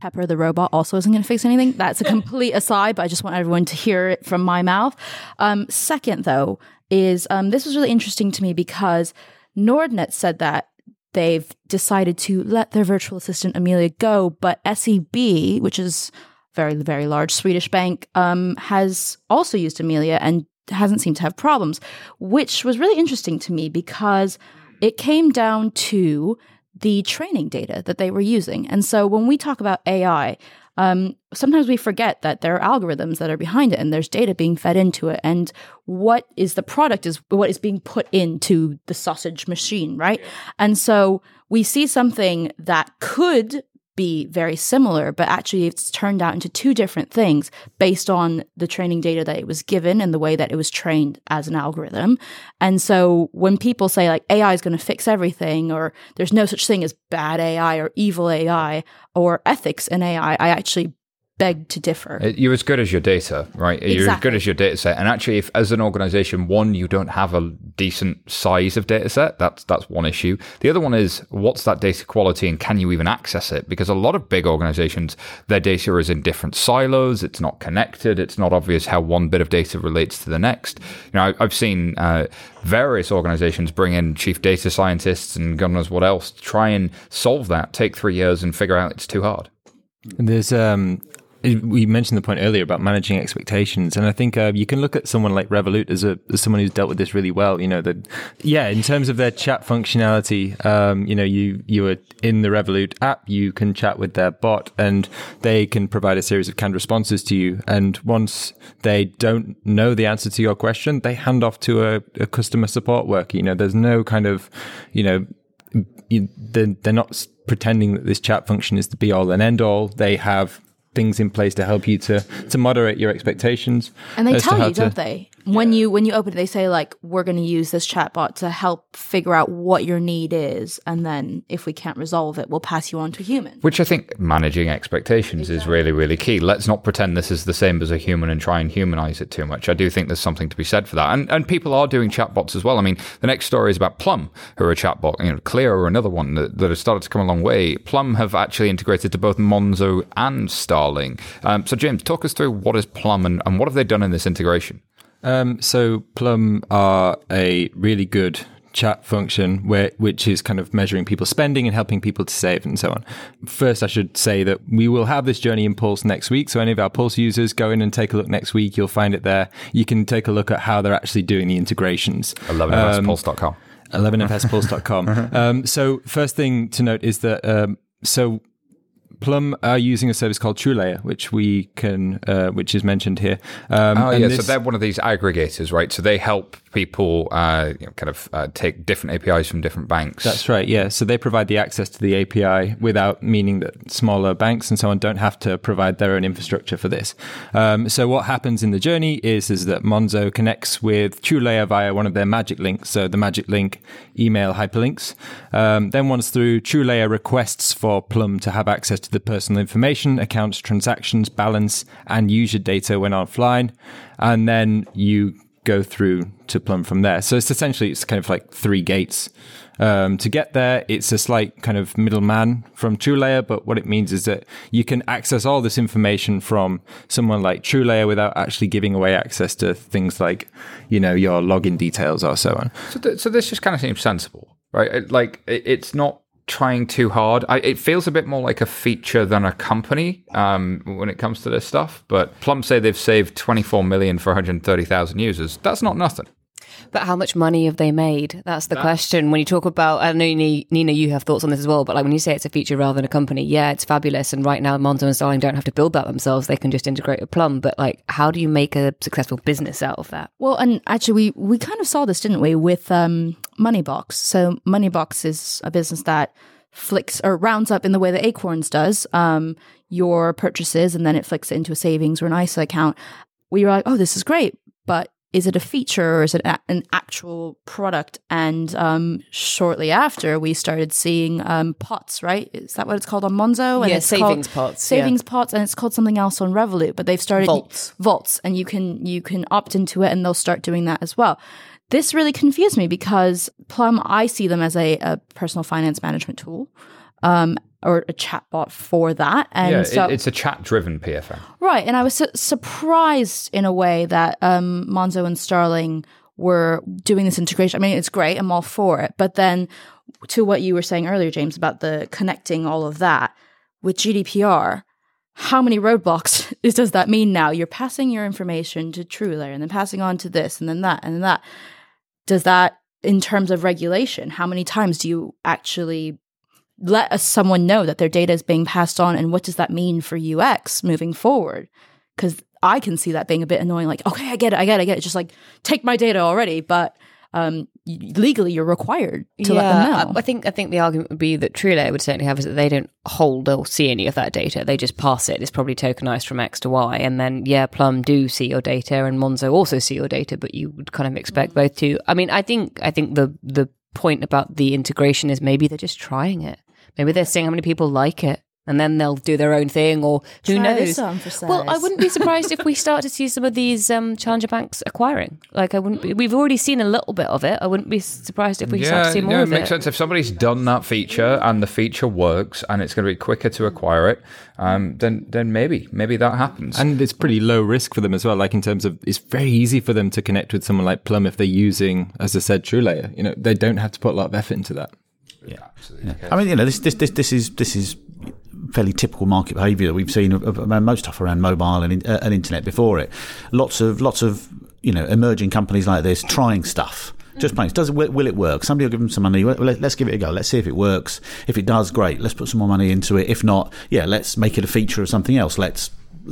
Pepper the robot also isn't going to fix anything. That's a complete aside, but I just want everyone to hear it from my mouth. Um, second, though, is um, this was really interesting to me because Nordnet said that they've decided to let their virtual assistant Amelia go, but SEB, which is very very large Swedish bank, um, has also used Amelia and hasn't seemed to have problems, which was really interesting to me because it came down to the training data that they were using. And so when we talk about AI, um, sometimes we forget that there are algorithms that are behind it and there's data being fed into it. And what is the product is what is being put into the sausage machine, right? And so we see something that could be very similar, but actually it's turned out into two different things based on the training data that it was given and the way that it was trained as an algorithm. And so when people say like AI is going to fix everything or there's no such thing as bad AI or evil AI or ethics in AI, I actually beg to differ. You're as good as your data, right? Exactly. You're as good as your data set. And actually, if as an organization, one, you don't have a decent size of data set, that's that's one issue. The other one is what's that data quality and can you even access it? Because a lot of big organizations, their data is in different silos. It's not connected. It's not obvious how one bit of data relates to the next. You know, I- I've seen uh, various organizations bring in chief data scientists and God knows what else to try and solve that. Take three years and figure out it's too hard. And there's um, we mentioned the point earlier about managing expectations, and I think uh, you can look at someone like Revolut as a as someone who's dealt with this really well. You know that, yeah, in terms of their chat functionality, um, you know, you you are in the Revolut app, you can chat with their bot, and they can provide a series of canned responses to you. And once they don't know the answer to your question, they hand off to a, a customer support worker. You know, there's no kind of, you know, you, they're, they're not pretending that this chat function is the be all and end all. They have things in place to help you to to moderate your expectations. And they tell you, to- don't they? When you when you open it, they say like, "We're going to use this chatbot to help figure out what your need is, and then if we can't resolve it, we'll pass you on to a human." Which I think managing expectations is really, really key. Let's not pretend this is the same as a human and try and humanize it too much. I do think there's something to be said for that. And and people are doing chatbots as well. I mean, the next story is about Plum, who are a chatbot. You know, Clear are another one that, that has started to come a long way. Plum have actually integrated to both Monzo and Starling. Um, so, James, talk us through what is Plum and, and what have they done in this integration? Um, so Plum are a really good chat function where which is kind of measuring people's spending and helping people to save and so on. First I should say that we will have this journey in Pulse next week. So any of our Pulse users go in and take a look next week. You'll find it there. You can take a look at how they're actually doing the integrations. 11fspulse.com. 11fspulse.com. um, so first thing to note is that um, so Plum are using a service called TrueLayer, which we can, uh, which is mentioned here. Um, Oh yeah, this- so they're one of these aggregators, right? So they help people uh, you know, kind of uh, take different APIs from different banks. That's right. Yeah. So they provide the access to the API without meaning that smaller banks and so on don't have to provide their own infrastructure for this. Um, so what happens in the journey is is that Monzo connects with TrueLayer via one of their magic links. So the magic link email hyperlinks. Um, then once through, TrueLayer requests for Plum to have access to the personal information, accounts, transactions, balance, and user data when offline, and then you go through to Plum from there. So it's essentially it's kind of like three gates. Um, to get there, it's a slight kind of middleman from TrueLayer, but what it means is that you can access all this information from someone like TrueLayer without actually giving away access to things like, you know, your login details or so on. So, th- so this just kind of seems sensible, right? It- like it, it's not trying too hard. I, it feels a bit more like a feature than a company um, when it comes to this stuff. But Plum say they've saved 24 million for 130,000 users. That's not nothing. But how much money have they made? That's the question. When you talk about, I know Nina, you have thoughts on this as well. But like when you say it's a feature rather than a company, yeah, it's fabulous. And right now, Monzo and Starling don't have to build that themselves; they can just integrate with Plum. But like, how do you make a successful business out of that? Well, and actually, we we kind of saw this, didn't we, with um, Moneybox? So Moneybox is a business that flicks or rounds up in the way that Acorns does um, your purchases, and then it flicks it into a savings or an ISA account. We were like, oh, this is great, but is it a feature or is it a- an actual product? And um, shortly after, we started seeing um, pots. Right? Is that what it's called on Monzo? And Yeah, it's savings pots, yeah. Savings pots, and it's called something else on Revolut. But they've started Vaults. vaults and you can you can opt into it and they'll start doing that as well this really confused me because plum i see them as a, a personal finance management tool um, or a chatbot for that and yeah, so it's a chat-driven PFM. right and i was su- surprised in a way that um, monzo and starling were doing this integration i mean it's great i'm all for it but then to what you were saying earlier james about the connecting all of that with gdpr how many roadblocks is, does that mean now? You're passing your information to TrueLayer and then passing on to this and then that and then that. Does that, in terms of regulation, how many times do you actually let us, someone know that their data is being passed on and what does that mean for UX moving forward? Because I can see that being a bit annoying. Like, okay, I get it, I get it, I get it. Just like take my data already, but um, legally you're required to let them know. I, think I think the argument would be that TrueLayer would certainly have is that they don't hold or see any of that data. They just pass it. It's probably tokenized from X to Y, and then yeah, Plum do see your data, and Monzo also see your data, but you would kind of expect both to. I mean, I think I think the the point about the integration is maybe they're just trying it. Maybe they're seeing how many people like it. And then they'll do their own thing, or who Try knows? this on for well, I wouldn't be surprised if we start to see some of these um, challenger banks acquiring. Like, I wouldn't. Be, we've already seen a little bit of it. I wouldn't be surprised if we start to see more of it. yeah, it of makes it. sense. If somebody's done that feature and the feature works and it's going to be quicker to acquire it, um, then then maybe maybe that happens. And it's pretty low risk for them as well. Like in terms of, it's very easy for them to connect with someone like Plum if they're using, as I said, TrueLayer. You know, they don't have to put a lot of effort into that. Yeah, absolutely. I mean, you know, this this this this is this is fairly typical market behaviour that we've seen around most stuff around mobile and, uh, and internet before it. Lots of lots of you know emerging companies like this trying stuff. Just playing. Does will, will it work? Somebody will give them some money. Well, let, us give it a go. Let's see if it works. If it does, great. Let's put some more money into it. If not, yeah, let's make it a feature of something else. Let's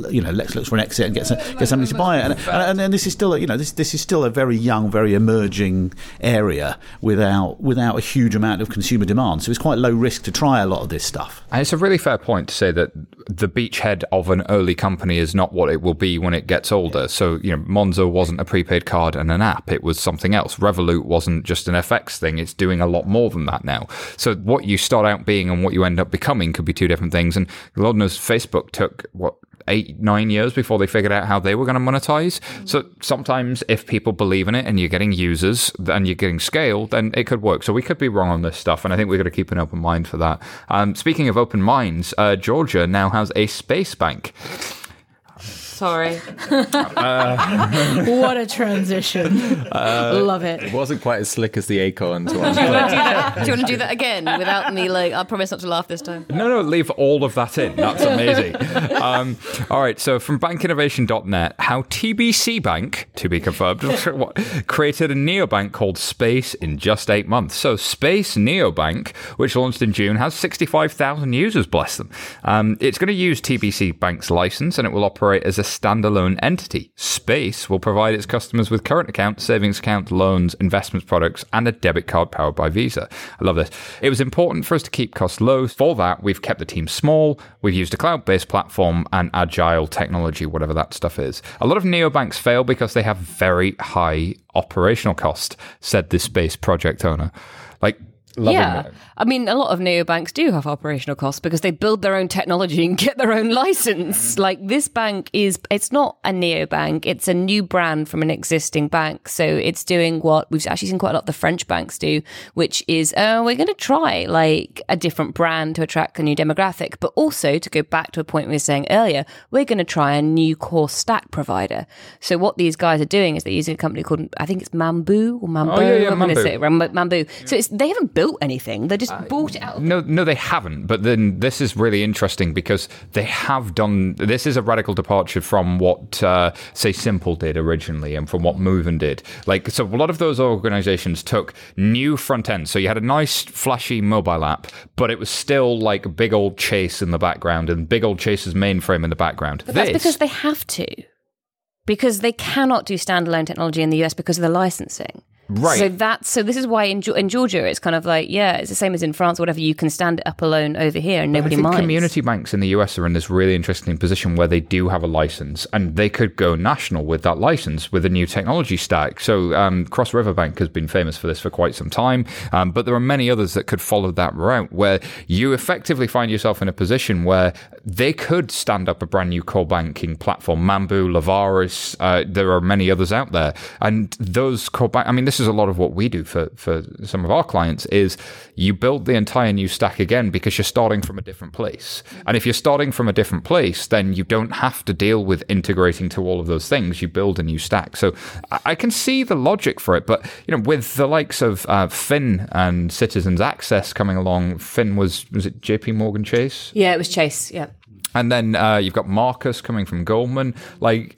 you know, let's look for an exit and get get somebody to buy it. And, and, and, this is still, you know, this this is still a very young, very emerging area without without a huge amount of consumer demand. So it's quite low risk to try a lot of this stuff. And it's a really fair point to say that the beachhead of an early company is not what it will be when it gets older. So you know, Monzo wasn't a prepaid card and an app; it was something else. Revolut wasn't just an FX thing; it's doing a lot more than that now. So what you start out being and what you end up becoming could be two different things. And Lord knows Facebook took what eight, nine years before they figured out how they were going to monetize. So sometimes if people believe in it and you're getting users and you're getting scale, then it could work. So we could be wrong on this stuff. And I think we've got to keep an open mind for that. Um, speaking of open minds, uh, Georgia now has a space bank. Sorry. uh, what a transition. Uh, Love it. It wasn't quite as slick as the Acorns one. do, you want do you want to do that again without me? Like, I promise not to laugh this time. No, no, leave all of that in. That's amazing. um, all right, so from bankinnovation.net, how TBC Bank, to be confirmed, created a neobank called Space in just eight months. So Space Neobank, which launched in June, has 65,000 users, bless them. Um, it's going to use TBC Bank's license and it will operate as a standalone entity. Space will provide its customers with current account, savings account, loans, investments products, and a debit card powered by Visa. I love this. It was important for us to keep costs low. For that, we've kept the team small. We've used a cloud based platform and agile technology, whatever that stuff is. A lot of neobanks fail because they have very high operational cost, said this space project owner. Like, yeah. It. I mean, a lot of neobanks do have operational costs because they build their own technology and get their own license. Mm. Like this bank is, it's not a neobank, it's a new brand from an existing bank. So it's doing what we've actually seen quite a lot of the French banks do, which is, uh, we're going to try like a different brand to attract a new demographic. But also to go back to a point we were saying earlier, we're going to try a new core stack provider. So what these guys are doing is they're using a company called, I think it's Mambu or Mambu. Oh, yeah, yeah, I'm going to say it, Mambu. So it's, they haven't built anything. They're just just uh, bought it out. No, no, they haven't. But then this is really interesting because they have done. This is a radical departure from what, uh, say, Simple did originally, and from what Moven did. Like, so a lot of those organizations took new front ends. So you had a nice, flashy mobile app, but it was still like big old Chase in the background and big old Chase's mainframe in the background. But this, that's because they have to because they cannot do standalone technology in the US because of the licensing. Right. So that's so. This is why in, in Georgia it's kind of like yeah, it's the same as in France. Whatever you can stand up alone over here, and nobody minds. Community banks in the US are in this really interesting position where they do have a license, and they could go national with that license with a new technology stack. So um, Cross River Bank has been famous for this for quite some time, um, but there are many others that could follow that route, where you effectively find yourself in a position where they could stand up a brand new core banking platform. Mambu, Leveris, uh, there are many others out there, and those core bank. I mean, this is a lot of what we do for, for some of our clients is you build the entire new stack again because you're starting from a different place. And if you're starting from a different place, then you don't have to deal with integrating to all of those things. You build a new stack. So I can see the logic for it, but you know, with the likes of uh, Fin and Citizens Access coming along, Fin was was it J.P. Morgan Chase? Yeah, it was Chase. Yeah. And then uh, you've got Marcus coming from Goldman. Like,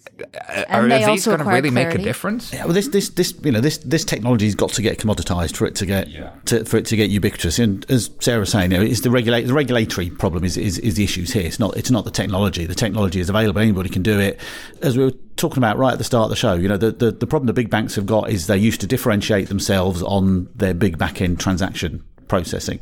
and are these going to really clarity. make a difference? Yeah, well, this, this, this, you know, this, this technology's got to get commoditized for it to get, yeah. to, for it to get ubiquitous. And as Sarah was saying, you know, it's the regulate, the regulatory problem is, is, is the issues here. It's not, it's not the technology. The technology is available. Anybody can do it. As we were talking about right at the start of the show, you know, the, the, the problem the big banks have got is they used to differentiate themselves on their big back end transaction processing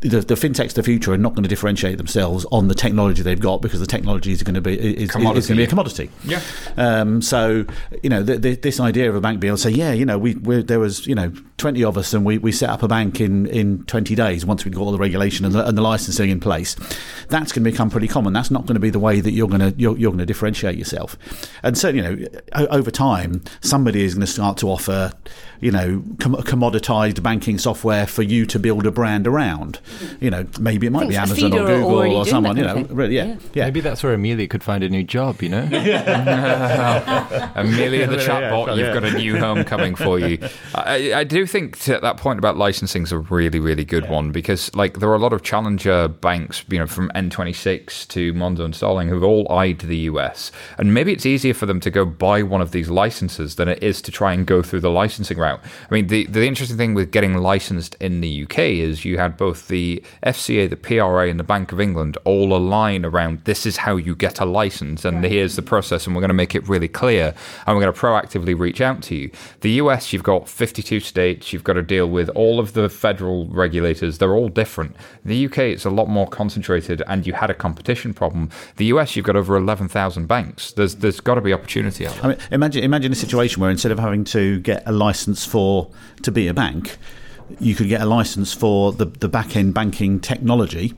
the, the fintechs of the future are not going to differentiate themselves on the technology they've got because the technology is going to be is, is going to be a commodity. Yeah. Um, so you know the, the, this idea of a bank being able to say, yeah, you know, we there was you know twenty of us and we, we set up a bank in, in twenty days once we got all the regulation and the, and the licensing in place. That's going to become pretty common. That's not going to be the way that you're going to you're, you're going to differentiate yourself. And so you know over time somebody is going to start to offer you know com- commoditized banking software for you to build a brand around. You know, maybe it might be Amazon or Google or someone, you know, really, yeah, yeah, yeah, Maybe that's where Amelia could find a new job, you know? Amelia the chatbot, you've got a new home coming for you. I, I do do think that that point about licensing is a really, really good one because, like, there are a lot of challenger banks, you know, from N26 to Monzo and Starling who've all eyed the US. And maybe it's easier for them to go buy one of these licenses than it is to try and go through the licensing I mean, the, the interesting thing with getting licensed in the UK is you had both the FCA, the PRA, and the Bank of England all align around this is how you get a license, and here's the process, and we're going to make it really clear, and we're going to proactively reach out to you. The US, you've got 52 states, you've got to deal with all of the federal regulators, they're all different. In the UK, it's a lot more concentrated, and you had a competition problem. The US, you've got over 11,000 banks. There's there's got to be opportunity out there. I mean, imagine imagine a situation where instead of having to get a license for to be a bank, you could get a license for the the back end banking technology.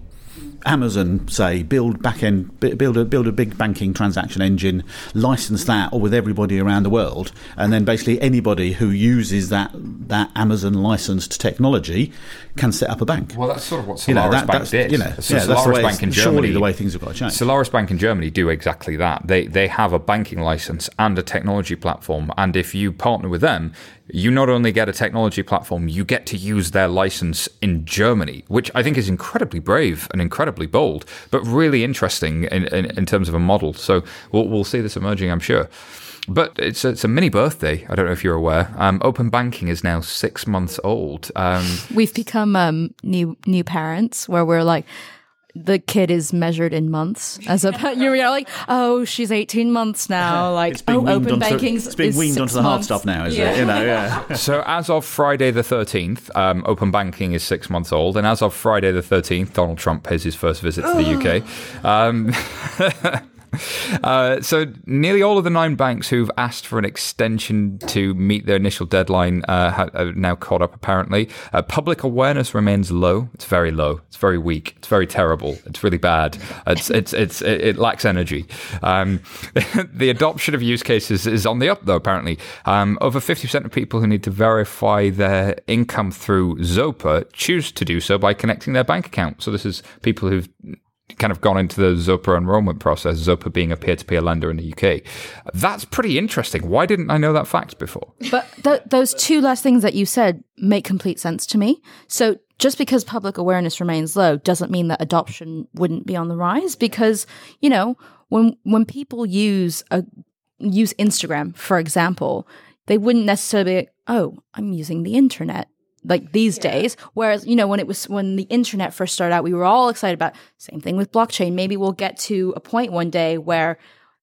Amazon say build back end build a build a big banking transaction engine, license that or with everybody around the world, and then basically anybody who uses that that Amazon licensed technology can set up a bank. Well, that's sort of what Solaris You know, that- Bank did. you know, so yeah, that's the way Bank in surely Germany, the way things have got to change. Solaris Bank in Germany do exactly that. They they have a banking license and a technology platform, and if you partner with them, you not only get a technology platform, you get to use their license in Germany, which I think is incredibly brave and incredibly bold, but really interesting in, in, in terms of a model. So we'll, we'll see this emerging, I'm sure. But it's a, it's a mini birthday. I don't know if you're aware. Um, open banking is now six months old. Um, We've become um, new new parents where we're like the kid is measured in months as a you're like oh she's 18 months now like It's being oh weaned open onto, banking it's being weaned onto the hard stuff now, is it? You know, yeah. So as of Friday the 13th, um, open banking is six months old, and as of Friday the 13th, Donald Trump pays his first visit to the UK. Um, uh, so nearly all of the nine banks who've asked for an extension to meet their initial deadline uh, are now caught up. Apparently, uh, public awareness remains low. It's very low. It's very weak. It's very terrible. It's really bad. It's it's it's it, it lacks energy. Um, the adoption of use cases is on the up though. Apparently, um, over fifty percent of people who need to verify their income through Zopa choose to do so by connecting their bank account. So this is people who've kind of gone into the Zopa enrollment process, Zopa being a peer to peer lender in the UK. That's pretty interesting. Why didn't I know that fact before? But th- those two last things that you said make complete sense to me. So just because public awareness remains low doesn't mean that adoption wouldn't be on the rise because, you know, when when people use a use Instagram, for example, they wouldn't necessarily be like, "Oh, I'm using the internet." Like these days, whereas you know when it was when the internet first started out, we were all excited about. Same thing with blockchain. Maybe we'll get to a point one day where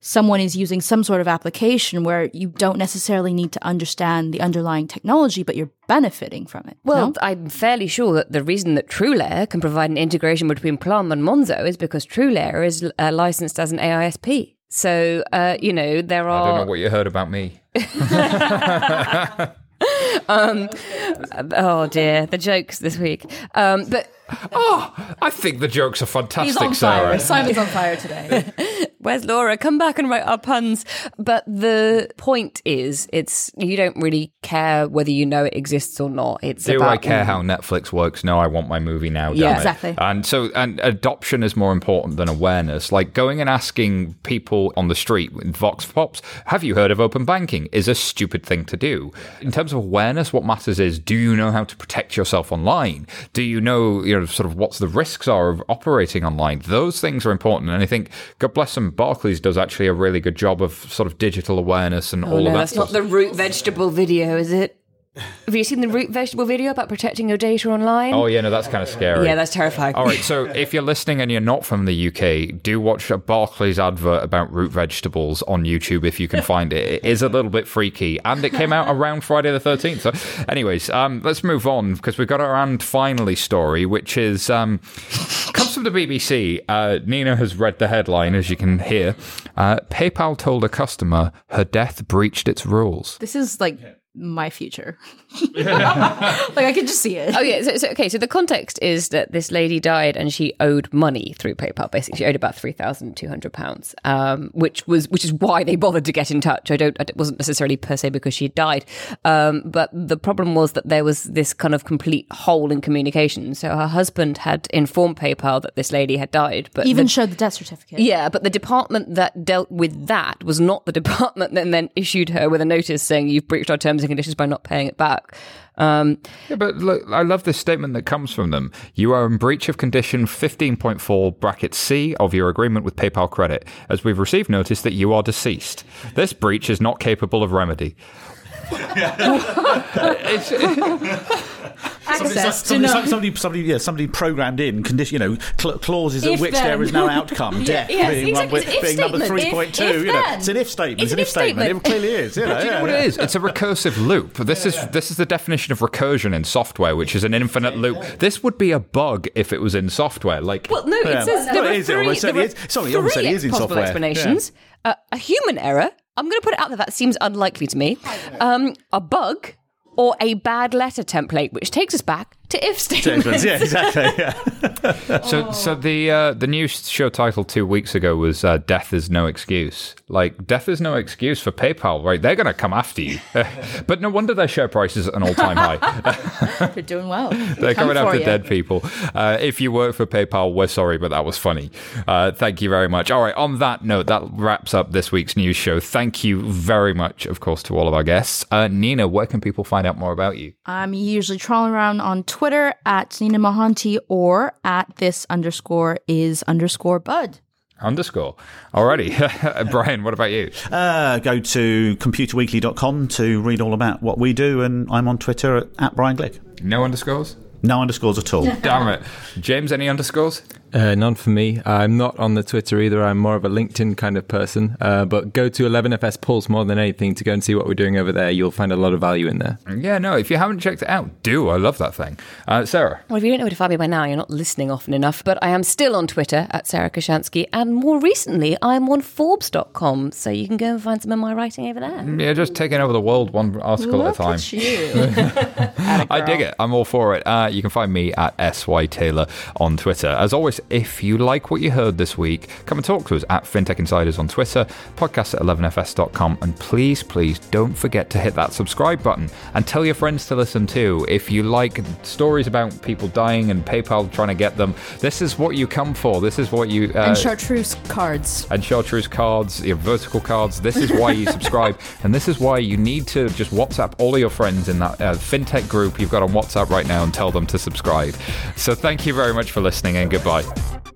someone is using some sort of application where you don't necessarily need to understand the underlying technology, but you're benefiting from it. Well, no? I'm fairly sure that the reason that TrueLayer can provide an integration between Plum and Monzo is because TrueLayer is uh, licensed as an AISP. So, uh, you know, there are. I don't know what you heard about me. oh dear, the jokes this week. Um, but Oh, I think the jokes are fantastic, He's on Sarah. fire. Simon's on fire today. Where's Laura? Come back and write our puns. But the point is, it's you don't really care whether you know it exists or not. It's Do about I care how Netflix works? No, I want my movie now. damn Yeah, it. exactly. And so, and adoption is more important than awareness. Like going and asking people on the street with Vox Pops, "Have you heard of open banking?" is a stupid thing to do. In terms of awareness, what matters is: do you know how to protect yourself online? Do you know, you sort of what's the risks are of operating online? Those things are important. And I think, God bless them, Barclays does actually a really good job of sort of digital awareness and Oh, all no, of that. that's stuff. not the root vegetable video, is it? Have you seen the root vegetable video about protecting your data online? Oh yeah, no, that's kind of scary. yeah, that's terrifying. All right, so if you're listening and you're not from the UK, do watch a Barclays advert about root vegetables on YouTube if you can find it. It is a little bit freaky, and it came out around Friday the 13th. So, anyways, um, let's move on because we've got our and finally story, which is um, comes from the BBC. Uh, Nina has read the headline, as you can hear. Uh, PayPal told a customer her death breached its rules. this is like my future. like I can just see it. Oh yeah, so, so okay. So the context is that this lady died and she owed money through PayPal. Basically, she owed about three thousand two hundred pounds, um, which was which is why they bothered to get in touch. I don't. It wasn't necessarily per se because she died, um, but the problem was that there was this kind of complete hole in communication. So her husband had informed PayPal that this lady had died, but Even the- showed the death certificate. yeah, but the department that dealt with that was not the department that then issued her with a notice saying you've breached our terms and conditions by not paying it back. Um, Yeah, but look, I love this statement that comes from them. You are in breach of condition 15.4 bracket C of your agreement with PayPal Credit, as we've received notice that you are deceased. This breach is not capable of remedy. It's- Access to Somebody, somebody, somebody, yeah, somebody programmed in condition, you know, cl- clauses at If which then. there is no outcome. Death yes, being, exactly. one, It's an if being number statement. three If- point You know, then. it's an if statement. It's an if if statement. statement. It clearly is. You know, you know what yeah. it is? It's a recursive loop. This is this is the definition of recursion in software, which is an infinite loop. This would be a bug if it was in software. Like, well, no, Yeah. it says there it are three, there certainly. Sorry, it almost three is in possible software. explanations. Uh, a human error. I'm going to put it out there. That seems unlikely to me. Um, a bug or a bad letter template, which takes us back to if statements. yeah, exactly. Yeah. so so the uh, the new show title two weeks ago was uh, "Death is no excuse." Like, death is no excuse for PayPal, right? They're going to come after you. but no wonder their share price is at an all time high. They're doing well. They're Come coming after you. dead people. Uh, if you work for PayPal, we're sorry, but that was funny. Uh, thank you very much. All right, on that note, that wraps up this week's news show. Thank you very much, of course, to all of our guests. Uh, Nina, where can people find out more about you? I'm usually trawling around on Twitter at Nina Mohanty or at this underscore is underscore bud. Underscore. Alrighty. Bryan, what about you? Uh, go to computerweekly.com to read all about what we do, and I'm on Twitter at, at Bryan Glick. No underscores? No underscores at all. Damn it. James, any underscores? Uh, none for me. I'm not on the Twitter either. I'm more of a LinkedIn kind of person. Uh, but go to 11FS Pulse more than anything to go and see what we're doing over there. You'll find a lot of value in there. Yeah, no, if you haven't checked it out, do. I love that thing. Uh, Sarah? Well, if you don't know where to find me by now, you're not listening often enough. But I am still on Twitter at Sarah Kocianski, and more recently, I'm on Forbes.com, so you can go and find some of my writing over there. Yeah, just taking over the world one article Look at a time. at you. I dig it. I'm all for it. Uh, you can find me at SY Taylor on Twitter. As always, if you like what you heard this week, come and talk to us at FinTech Insiders on Twitter, podcast at 11fs.com, and please, please don't forget to hit that subscribe button and tell your friends to listen too. If you like stories about people dying and PayPal trying to get them, this is what you come for. This is what you. Uh, and chartreuse cards. and chartreuse cards, your vertical cards. This is why you subscribe, and this is why you need to just WhatsApp all of your friends in that uh, fintech group you've got on WhatsApp right now and tell them to subscribe. So thank you very much for listening, and goodbye. Bye.